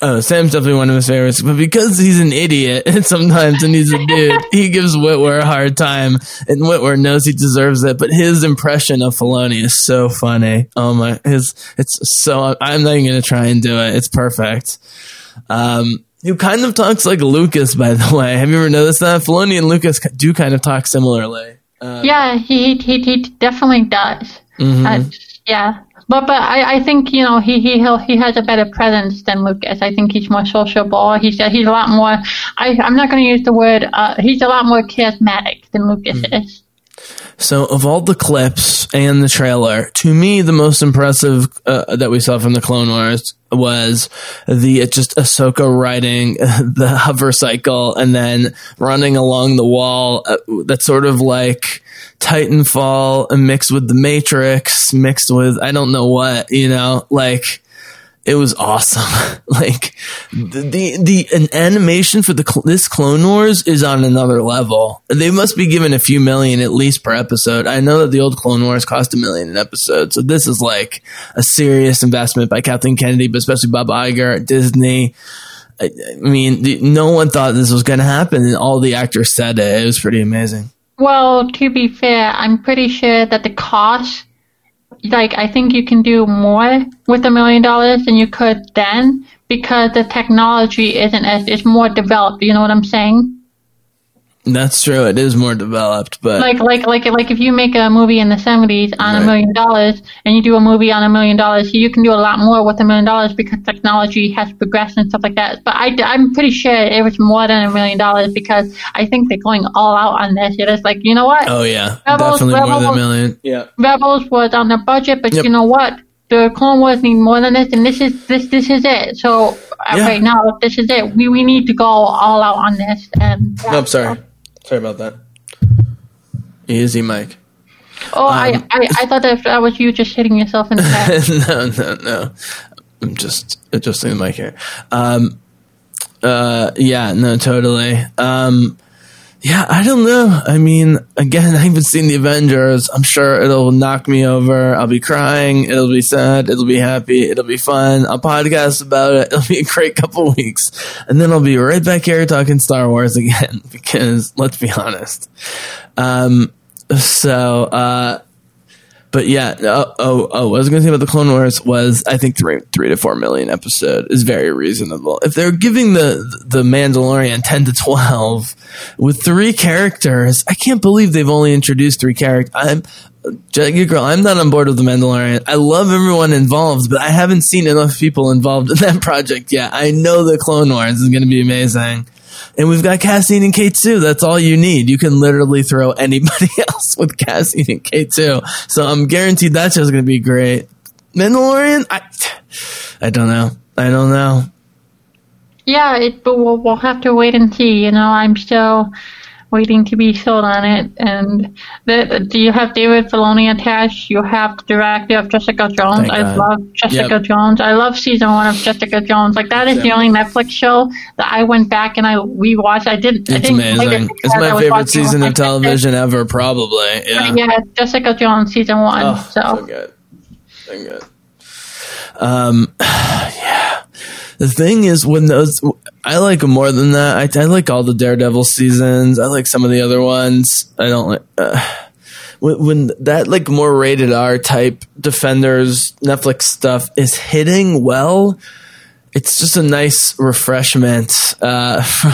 Oh, Sam's definitely one of his favorites, but because he's an idiot and sometimes and he's a dude, he gives Witwer a hard time, and Witwer knows he deserves it. But his impression of Filoni is so funny. Oh my, his it's so. I'm not even gonna try and do it. It's perfect. Um, who kind of talks like Lucas, by the way. Have you ever noticed that Filoni and Lucas do kind of talk similarly? yeah, he, he he definitely does. Uh, yeah. But but I, I think you know he he he has a better presence than Lucas. I think he's more sociable. He's he's a lot more. I I'm not going to use the word. Uh, he's a lot more charismatic than Lucas is. So, of all the clips and the trailer, to me, the most impressive uh, that we saw from the Clone Wars was the uh, just Ahsoka riding the hover cycle and then running along the wall. Uh, that's sort of like Titanfall mixed with the Matrix, mixed with I don't know what, you know, like it was awesome. like the, the an animation for the this Clone Wars is on another level. They must be given a few million at least per episode. I know that the old Clone Wars cost a million an episode, so this is like a serious investment by Kathleen Kennedy, but especially Bob Iger, at Disney. I, I mean, the, no one thought this was going to happen, and all the actors said it. It was pretty amazing. Well, to be fair, I'm pretty sure that the cost, like, I think you can do more with a million dollars than you could then because the technology isn't as, it's more developed. You know what I'm saying? That's true. It is more developed, but like like like like if you make a movie in the 70s on a Right. million dollars and you do a movie on a million dollars you can do a lot more with a million dollars because technology has progressed and stuff like that but I, i'm pretty sure it was more than a million dollars because i think they're going all out on this it is like you know what oh yeah, Rebels- definitely more than a million. Yeah. rebels was on the budget but Yep. you know what the Clone Wars need more than this, and this is this this is it. So uh, Yeah. right now, this is it. We we need to go all out on this. And No, I'm sorry. Sorry about that. Easy, Mike. Oh, Um, I, I I thought that that was you just hitting yourself in the head. no, no, no. I'm just adjusting the mic here. Um, uh, yeah, no, totally. Um, yeah, I don't know. I mean, again, I haven't seen the Avengers. I'm sure it'll knock me over. I'll be crying. It'll be sad. It'll be happy. It'll be fun. I'll podcast about it. It'll be a great couple weeks. And then I'll be right back here talking Star Wars again because let's be honest. Um, so, uh, but yeah, oh, oh, oh, what I was going to say about the Clone Wars was I think three, three to four million episode is very reasonable. If they're giving the the Mandalorian ten to twelve with three characters, I can't believe they've only introduced three characters. I'm Jackie Girl. I'm not on board with the Mandalorian. I love everyone involved, but I haven't seen enough people involved in that project yet. I know the Clone Wars is going to be amazing. And we've got Cassian and K2. That's all you need. You can literally throw anybody else with Cassian and K2. So I'm guaranteed that show's going to be great. Mandalorian? I, I don't know. I don't know. yeah, it, but we'll we'll have to wait and see. You know, I'm still waiting to be sold on it. And the, do you have David Filoni attached? You have the director of Jessica Jones. Thank I God. love Jessica Yep. Jones. I love season one of Jessica Jones. Like that is the only Netflix show that I went back and I rewatched. I didn't. I It's didn't like it amazing. It's my favorite season of television ever, probably. Yeah. Yeah, Jessica Jones season one. Oh, so. so good. So good. Um, yeah. The thing is, when those, I like 'em more than that. I, I like all the Daredevil seasons. I like some of the other ones. I don't like. Uh, when, when that like more rated R type Defenders Netflix stuff is hitting well, it's just a nice refreshment uh, from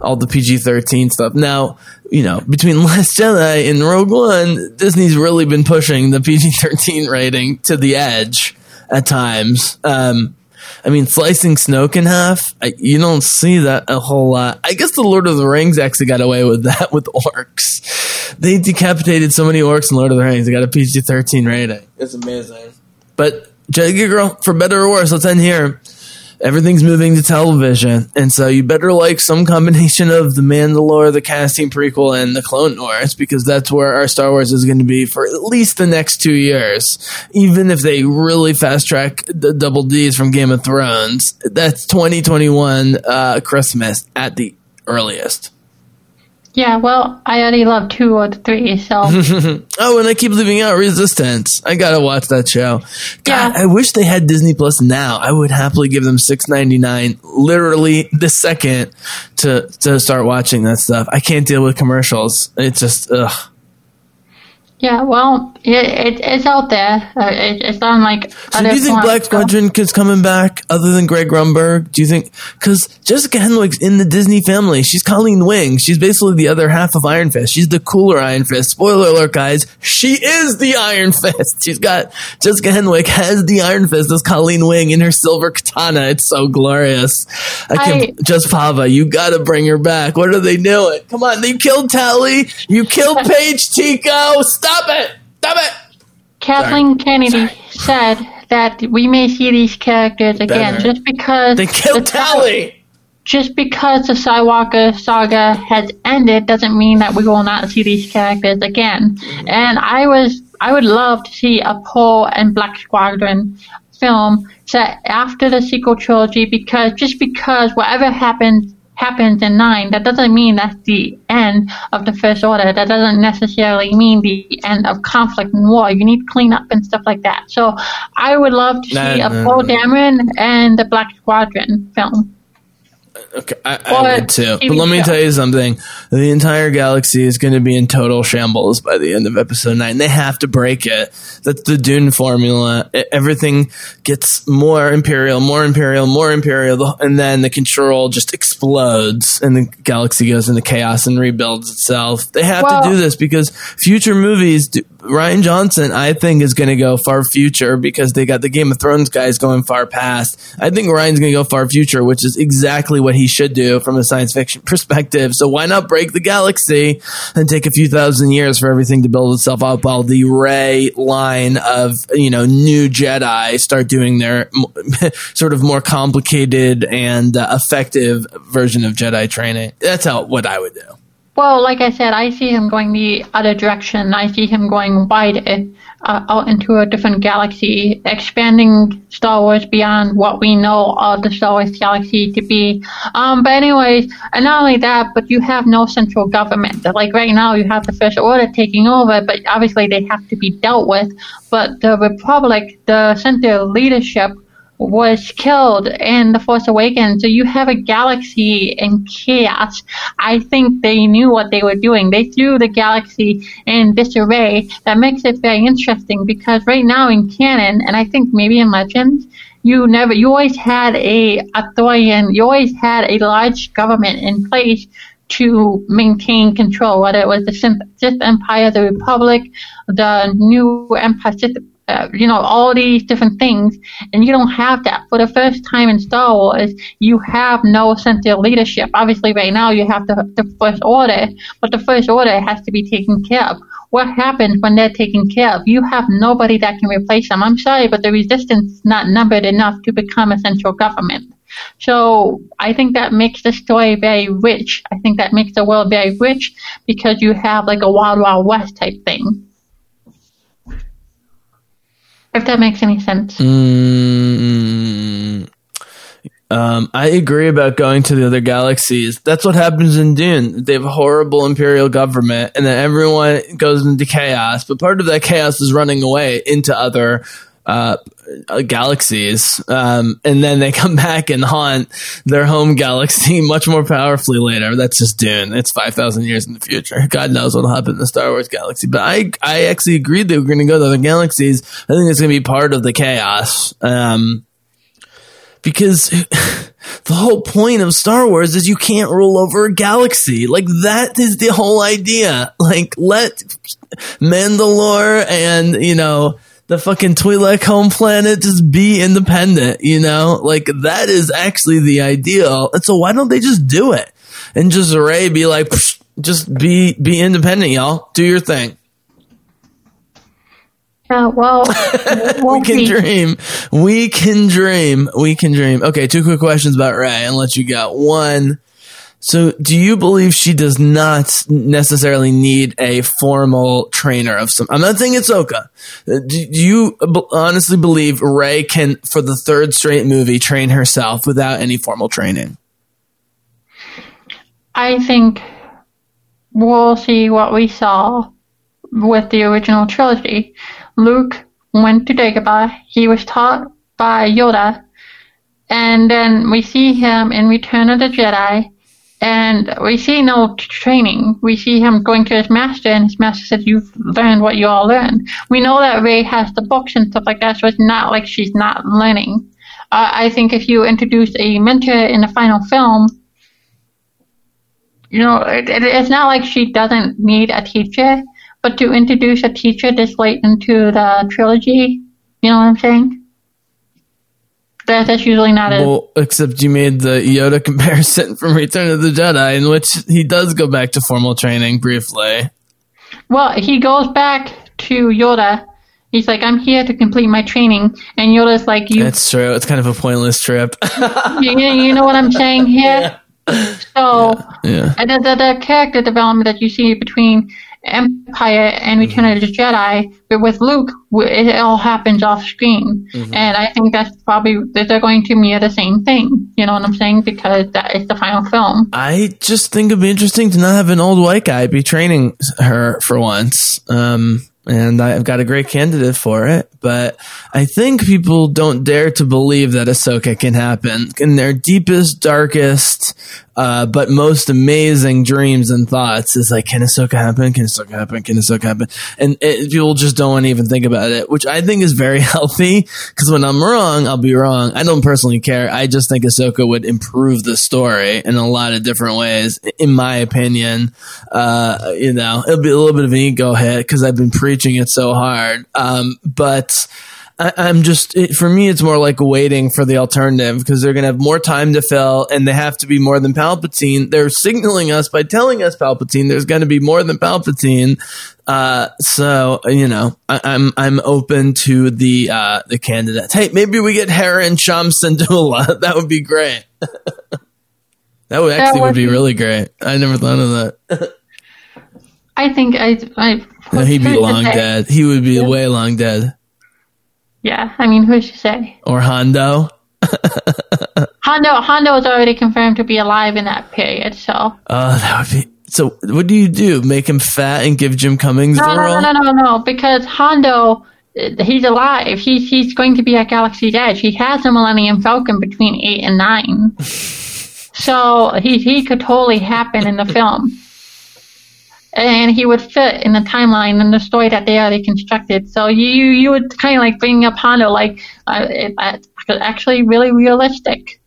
all the PG thirteen stuff. Now, you know, between Last Jedi and Rogue One, Disney's really been pushing the PG thirteen rating to the edge at times. Um, I mean, slicing Snoke in half, I, you don't see that a whole lot. I guess the Lord of the Rings actually got away with that with orcs. They decapitated so many orcs in Lord of the Rings. They got a PG 13 rating. It's amazing. But, Jaggy Girl, for better or worse, let's end here. Everything's moving to television, and so you better like some combination of the Mandalore, the Cassian prequel, and the Clone Wars because that's where our Star Wars is going to be for at least the next two years. Even if they really fast track the double D's from Game of Thrones, that's 2021 uh, Christmas at the earliest. Yeah, well, I already love two or three, so Oh, and I keep leaving out Resistance. I gotta watch that show. God, Yeah. I wish they had Disney Plus now. I would happily give them six ninety nine, literally the second to to start watching that stuff. I can't deal with commercials. It's just ugh. Yeah, well, it, it it's out there. Uh, it, it's on like. So do you think Black Squadron is coming back other than Greg Grunberg? Do you think because Jessica Henwick's in the Disney family? She's Colleen Wing. She's basically the other half of Iron Fist. She's the cooler Iron Fist. Spoiler alert, guys. She is the Iron Fist. She's got Jessica Henwick has the Iron Fist as Colleen Wing in her silver katana. It's so glorious. I can't. I- just Pava, you got to bring her back. What are they doing? Come on, they killed Tally. You killed Paige Tico. Stop it. Stop it. Kathleen Kennedy said that we may see these characters again Better. just because They killed the- Tally. Just because the Skywalker saga has ended doesn't mean that we will not see these characters again. And I was, I would love to see a Poe and Black Squadron film set after the sequel trilogy because just because whatever happens happens in nine, that doesn't mean that's the end of the First Order. That doesn't necessarily mean the end of conflict and war. You need cleanup and stuff like that. So I would love to see a nah, Poe nah. Dameron and the Black Squadron film. Okay, I, I would too. But let me show. tell you something. The entire galaxy is going to be in total shambles by the end of episode nine. They have to break it. That's the Dune formula. Everything gets more imperial, more imperial, more imperial, and then the control just explodes and the galaxy goes into chaos and rebuilds itself. They have Well- to do this because future movies, do- Rian Johnson, I think, is going to go far future because they got the Game of Thrones guys going far past. I think Rian's going to go far future, which is exactly what he should do from a science fiction perspective. So why not break the galaxy and take a few thousand years for everything to build itself up while the Rey line of, you know, new Jedi start doing their sort of more complicated and uh, effective version of Jedi training. That's how, what I would do. Well, like I said, I see him going the other direction. I see him going wide uh, out into a different galaxy, expanding Star Wars beyond what we know of the Star Wars galaxy to be. Um, but anyways, and not only that, but you have no central government. Like right now, you have the First Order taking over, but obviously they have to be dealt with. But the Republic, the center leadership, was killed in The Force Awakens. So you have a galaxy in chaos. I think they knew what they were doing. They threw the galaxy in disarray. That makes it very interesting because right now in canon, and I think maybe in Legends, you never, you always had a authorian, you always had a large government in place to maintain control, whether it was the Sith Sith Empire, the Republic, the new Empire, Sith, uh, you know, all these different things, and you don't have that. For the first time in Star Wars, you have no central leadership. Obviously, right now you have the, the First Order, but the First Order has to be taken care of. What happens when they're taken care of? You have nobody that can replace them. I'm sorry, but the resistance is not numbered enough to become a central government. So I think that makes the story very rich. I think that makes the world very rich because you have like a Wild Wild West type thing. If that makes any sense. Mm, um, I agree about going to the other galaxies. That's what happens in Dune. They have a horrible imperial government, and then everyone goes into chaos. But part of that chaos is running away into other uh, galaxies, um, and then they come back and haunt their home galaxy much more powerfully later. That's just Dune. It's five thousand years in the future. God knows what'll happen in the Star Wars galaxy. But I, I actually agreed that we're going to go to other galaxies. I think it's going to be part of the chaos. Um, because the whole point of Star Wars is you can't rule over a galaxy. Like that is the whole idea. Like let Mandalore and you know the fucking Twi'lek home planet just be independent. You know, like that is actually the ideal. And so why don't they just do it and just Rey be like, just be be independent, y'all. Do your thing. Yeah, well, we'll can see. dream. We can dream. We can dream. Okay, two quick questions about Rey and let you go. One, so do you believe she does not necessarily need a formal trainer of some? I'm not saying it's Oka. Uh, do, do you honestly believe Rey can, for the third straight movie, train herself without any formal training? I think we'll see what we saw with the original trilogy. Luke went to Dagobah. He was taught by Yoda. And then we see him in Return of the Jedi. And we see no training. We see him going to his master, and his master said, You've learned what you all learned. We know that Rey has the books and stuff like that, so it's not like she's not learning. Uh, I think if you introduce a mentor in the final film, you know, it, it, it's not like she doesn't need a teacher, but to introduce a teacher this late into the trilogy, you know what I'm saying? That, that's usually not a. Well, except you made the Yoda comparison from Return of the Jedi, in which he does go back to formal training briefly. Well, he goes back to Yoda. He's like, I'm here to complete my training. And Yoda's like, you, That's true. It's kind of a pointless trip. you, you know what I'm saying here? So, yeah. And the, the, the character development that you see between Empire and Return of the Jedi, but with Luke, it all happens off screen. And I think that's probably that they're going to mirror the same thing. You know what I'm saying? Because that is the final film. I just think it'd be interesting to not have an old white guy be training her for once. Um, and I've got a great candidate for it. But I think people don't dare to believe that Ahsoka can happen in their deepest, darkest, uh, but most amazing dreams and thoughts. Is like, can Ahsoka happen? Can Ahsoka happen? Can Ahsoka happen? And it, people just don't want to even think about it, which I think is very healthy. Because when I'm wrong, I'll be wrong. I don't personally care. I just think Ahsoka would improve the story in a lot of different ways, in my opinion. Uh, you know, it'll be a little bit of an ego hit because I've been preaching it so hard. Um, but I, I'm just, it, for me, it's more like waiting for the alternative because they're going to have more time to fill and they have to be more than Palpatine. They're signaling us by telling us Palpatine there's going to be more than Palpatine. Uh, so you know, I, I'm I'm open to the uh, the candidates. Hey, maybe we get Hera and Cham Syndulla. That would be great. that would actually would would be be- really great. I never thought of that. I think I, I No, he'd be long dead. He would be way long dead. Yeah, I mean, who's to say? Or Hondo. Hondo Hondo is already confirmed to be alive in that period, so Oh, that would be. So, what do you do? Make him fat and give Jim Cummings no, the no, role? no, no, no, no, because Hondo, uh, he's alive. He's he's going to be at Galaxy's Edge. He has the Millennium Falcon between eight and nine, so he he could totally happen in the film, and he would fit in the timeline and the story that they already constructed. So you you, would kind of like bring up Hondo like uh, it, uh, actually really realistic.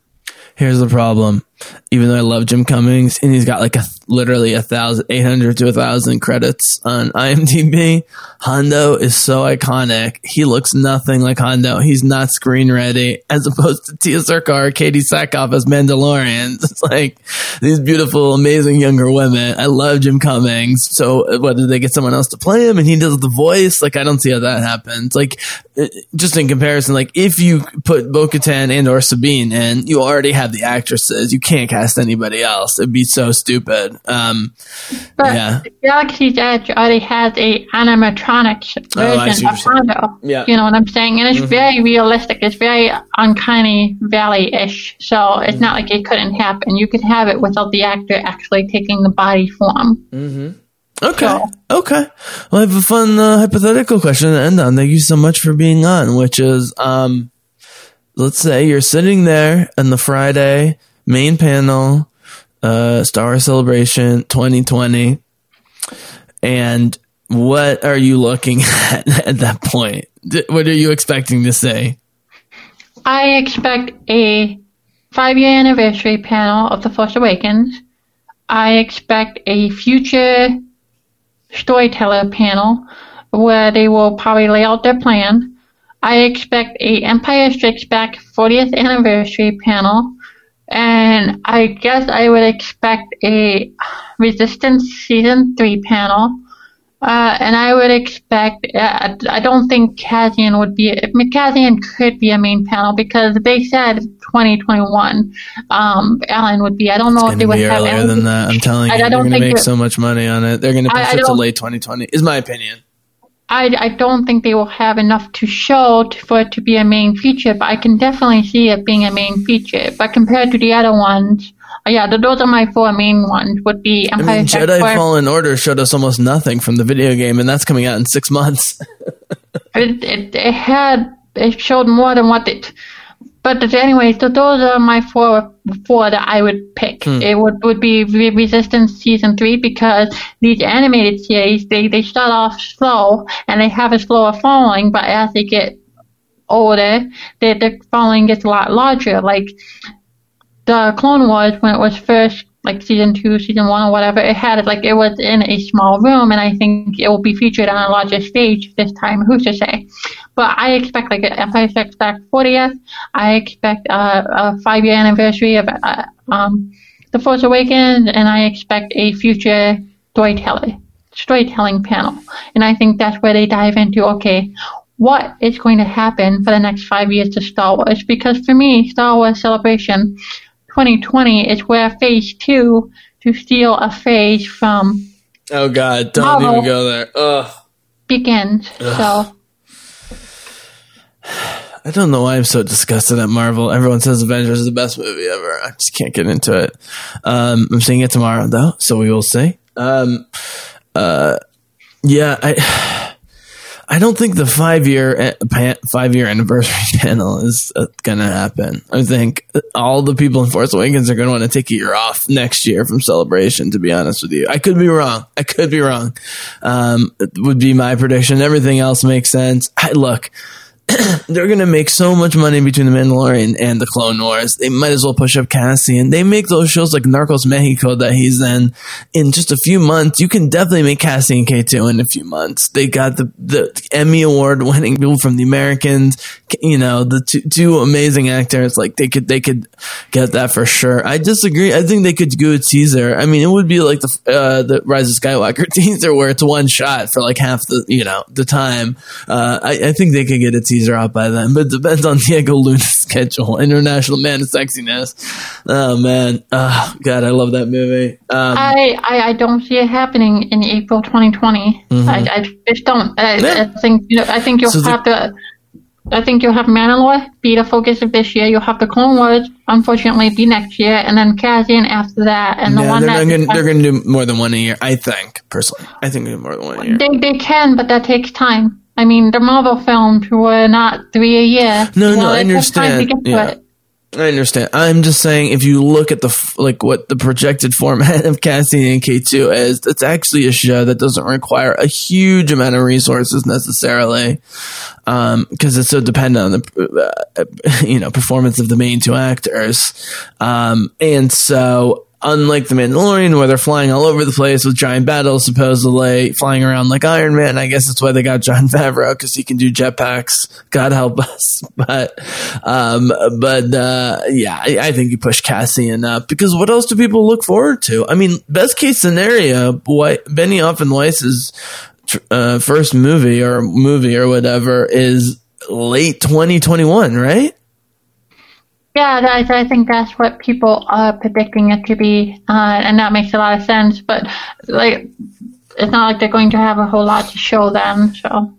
Here's the problem. Even though I love Jim Cummings and he's got like a literally a thousand, eight hundred to a thousand credits on IMDb, Hondo is so iconic. He looks nothing like Hondo. He's not screen ready as opposed to Tiya Sircar, Katee Sackhoff as Mandalorians. It's like these beautiful, amazing younger women. I love Jim Cummings. So whether they get someone else to play him and he does the voice? Like I don't see how that happens. Like uh, just in comparison, like if you put Bo-Katan and or Sabine in, you already have the actresses. You can't cast anybody else. It'd be so stupid. Um, But Yeah. Galaxy's Edge already has a animatronics Oh, version see what of you're. Hondo. Yeah. You know what I'm saying? And it's very realistic. It's very Uncanny Valley-ish. So it's not like it couldn't happen. You could have it without the actor actually taking the body form. okay. Okay. Well, I have a fun uh, hypothetical question to end on. Thank you so much for being on, which is, um, let's say you're sitting there in the Friday main panel, uh, Star Celebration 2020, and what are you looking at at that point? What are you expecting to say? I expect a five-year anniversary panel of The Force Awakens. I expect a future storyteller panel where they will probably lay out their plan. I expect a Empire Strikes Back 40th anniversary panel, and I guess I would expect a Resistance season three panel. Uh, and I would expect. Uh, I don't think Cassian would be. Cassian could be a main panel because they said 2021. Um, Alan would be. I don't know if It's they going would have. earlier than that. I'm telling I- you, I they're don't going to make it- so much money on it. They're going to push I it to late 2020. Is my opinion. I, I don't think they will have enough to show t for it to be a main feature, but I can definitely see it being a main feature. But compared to the other ones, uh, yeah, th- those are my four main ones. Would be I Empire mean, Jedi. Fallen Order showed us almost nothing from the video game, and that's coming out in six months. It, it, it had it showed more than what it. But anyway, so those are my four four that I would pick. Hmm. It would would be Resistance season three because these animated series they they start off slow and they have a slower following, but as they get older, their the following gets a lot larger. Like the Clone Wars when it was first like season two, season one, or whatever, it had like it was in a small room, and I think it will be featured on a larger stage this time. Who's to say? But I expect like an Empire Strikes Back 40th. I expect uh, a five year anniversary of uh, um, The Force Awakens, and I expect a future storyteller storytelling panel. And I think that's where they dive into okay, what is going to happen for the next five years to Star Wars? Because for me, Star Wars Celebration 2020 is where Phase Two to steal a phase from oh God, don't Marvel. even go there. Ugh. begins. So I don't know why I'm so disgusted at Marvel. Everyone says Avengers is the best movie ever. I just can't get into it. Um, I'm seeing it tomorrow though, so we will see. Um, uh, yeah, I. I don't think the five year five year anniversary panel is uh, gonna happen. I think all the people in Force Awakens are gonna want to take a year off next year from Celebration. To be honest with you, I could be wrong. I could be wrong. Um, would be my prediction. Everything else makes sense. I, look, they're to make so much money between the Mandalorian and the Clone Wars. They might as well push up Cassian. They make those shows like Narcos Mexico that he's in in just a few months. You can definitely make Cassian K2 in a few months. They got the, the Emmy award winning people from the Americans, you know, the two, two amazing actors. Like they could, they could get that for sure. I disagree. I think they could do a teaser. I mean, it would be like the, uh, the Rise of Skywalker teaser where it's one shot for like half the, you know, the time. Uh, I, I think they could get a teaser teaser out by then, but it depends on Diego Luna's schedule. International Man of Sexiness. Oh man, oh, God, I love that movie. Um, I, I, I don't see it happening in April 2020. Mm-hmm. I, I just don't. I, yeah. I, think you know. I think you'll so have the, to. I think you'll have Mandalore be the focus of this year. You'll have the Clone Wars, unfortunately, be next year, and then Cassian after that. And the yeah, one they're that gonna, they're going to do more than one a year. I think personally, I think they do more than one a year. They they can, but that takes time. I mean, the Marvel films were not three a year. No, no, I understand. Yeah. I understand. I'm just saying, if you look at the like what the projected format of Cassian and K2 is, it's actually a show that doesn't require a huge amount of resources necessarily, because um, it's so dependent on the uh, you know performance of the main two actors, um, and so unlike the Mandalorian, where they're flying all over the place with giant battles, supposedly flying around like Iron Man. I guess that's why they got Jon Favreau because he can do jetpacks. God help us, but um, but uh, yeah, I, I, think you push Cassian up because what else do people look forward to? I mean, best case scenario, White, Benioff and Weiss's uh, first movie or movie or whatever is late 2021, right? Yeah, I, I think that's what people are predicting it to be, uh, and that makes a lot of sense. But like, it's not like they're going to have a whole lot to show them. So.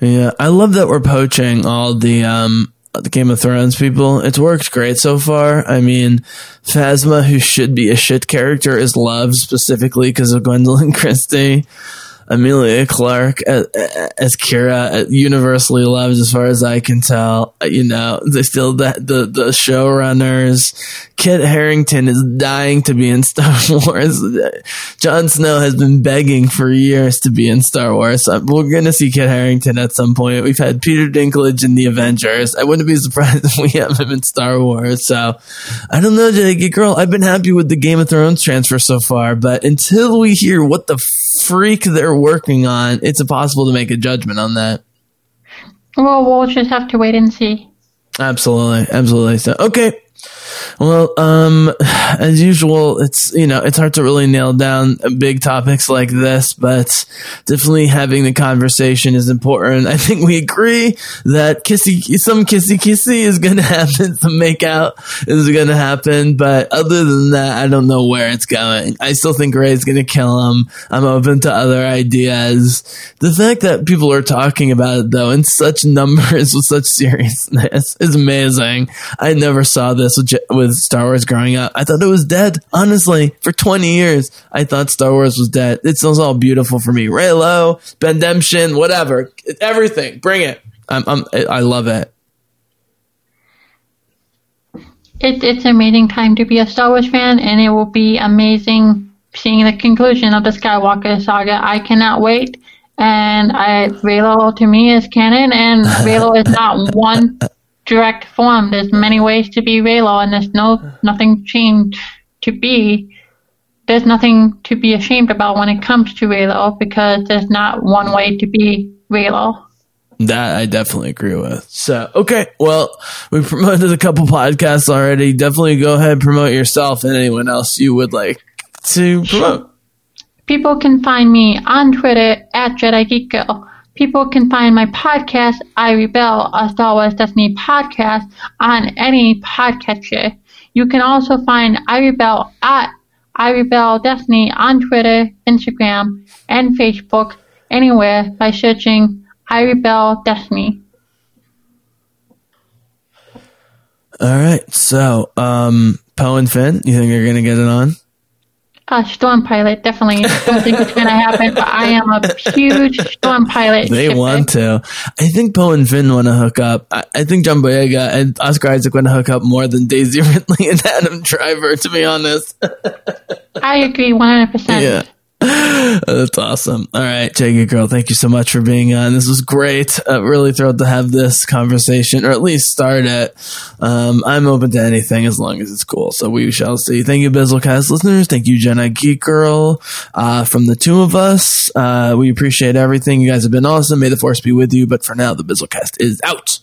Yeah, I love that we're poaching all the um the Game of Thrones people. It's worked great so far. I mean, Phasma, who should be a shit character, is loved specifically because of Gwendoline Christie. Emilia Clarke as, as Qi'ra, universally loved as far as I can tell. You know, they still the the, the showrunners. Kit Harington is dying to be in Star Wars. Jon Snow has been begging for years to be in Star Wars. Uh, we're gonna see Kit Harington at some point. We've had Peter Dinklage in the Avengers. I wouldn't be surprised if we have him in Star Wars. So I don't know, Jackie girl. I've been happy with the Game of Thrones transfer so far, but until we hear what the freak they're working on, it's impossible to make a judgment on that. Well, we'll just have to wait and see. Absolutely, absolutely. So, okay, well, um, as usual, it's, you know, it's hard to really nail down big topics like this, but definitely having the conversation is important. I think we agree that kissy, some kissy kissy is going to happen. Some makeout is going to happen. But other than that, I don't know where it's going. I still think Rey's going to kill him. I'm open to other ideas. The fact that people are talking about it though in such numbers with such seriousness is amazing. I never saw this with with Star Wars growing up. I thought it was dead. Honestly, for 20 years, I thought Star Wars was dead. It was all beautiful for me. Reylo, Bendemption, whatever, everything. Bring it. I'm, I'm, I love it. it. It's an amazing time to be a Star Wars fan, and it will be amazing seeing the conclusion of the Skywalker saga. I cannot wait. And I Reylo to me is canon, and Reylo is not one direct form. There's many ways to be Reylo, and there's no nothing changed to be. There's nothing to be ashamed about when it comes to Reylo because there's not one way to be Reylo. That I definitely agree with. So, okay. Well, we promoted a couple podcasts already. Definitely go ahead and promote yourself and anyone else you would like to promote. People can find me on Twitter at Jedi Geek Girl. People can find my podcast, I Rebel, a Star Wars Destiny podcast, on any podcatcher. You can also find I Rebel at I Rebel Destiny on Twitter, Instagram, and Facebook, anywhere by searching I Rebel Destiny. All right, so um, Poe and Finn, you think you're gonna get it on? Uh, Storm Pilot, definitely. don't think it's going to happen, but I am a huge Storm Pilot. They shipper. want to. I think Poe and Finn want to hook up. I, I think John Boyega and Oscar Isaac want to hook up more than Daisy Ridley and Adam Driver, to be honest. I agree 100%. yeah. That's awesome. All right, Jagged Girl, thank you so much for being on. This was great. Uh, really thrilled to have this conversation, or at least start it. Um, I'm open to anything as long as it's cool. So we shall see. Thank you, Bizzlecast listeners. Thank you, Jedi Geek Girl. Uh, from the two of us, uh, we appreciate everything. You guys have been awesome. May the force be with you. But for now, the Bizzlecast is out.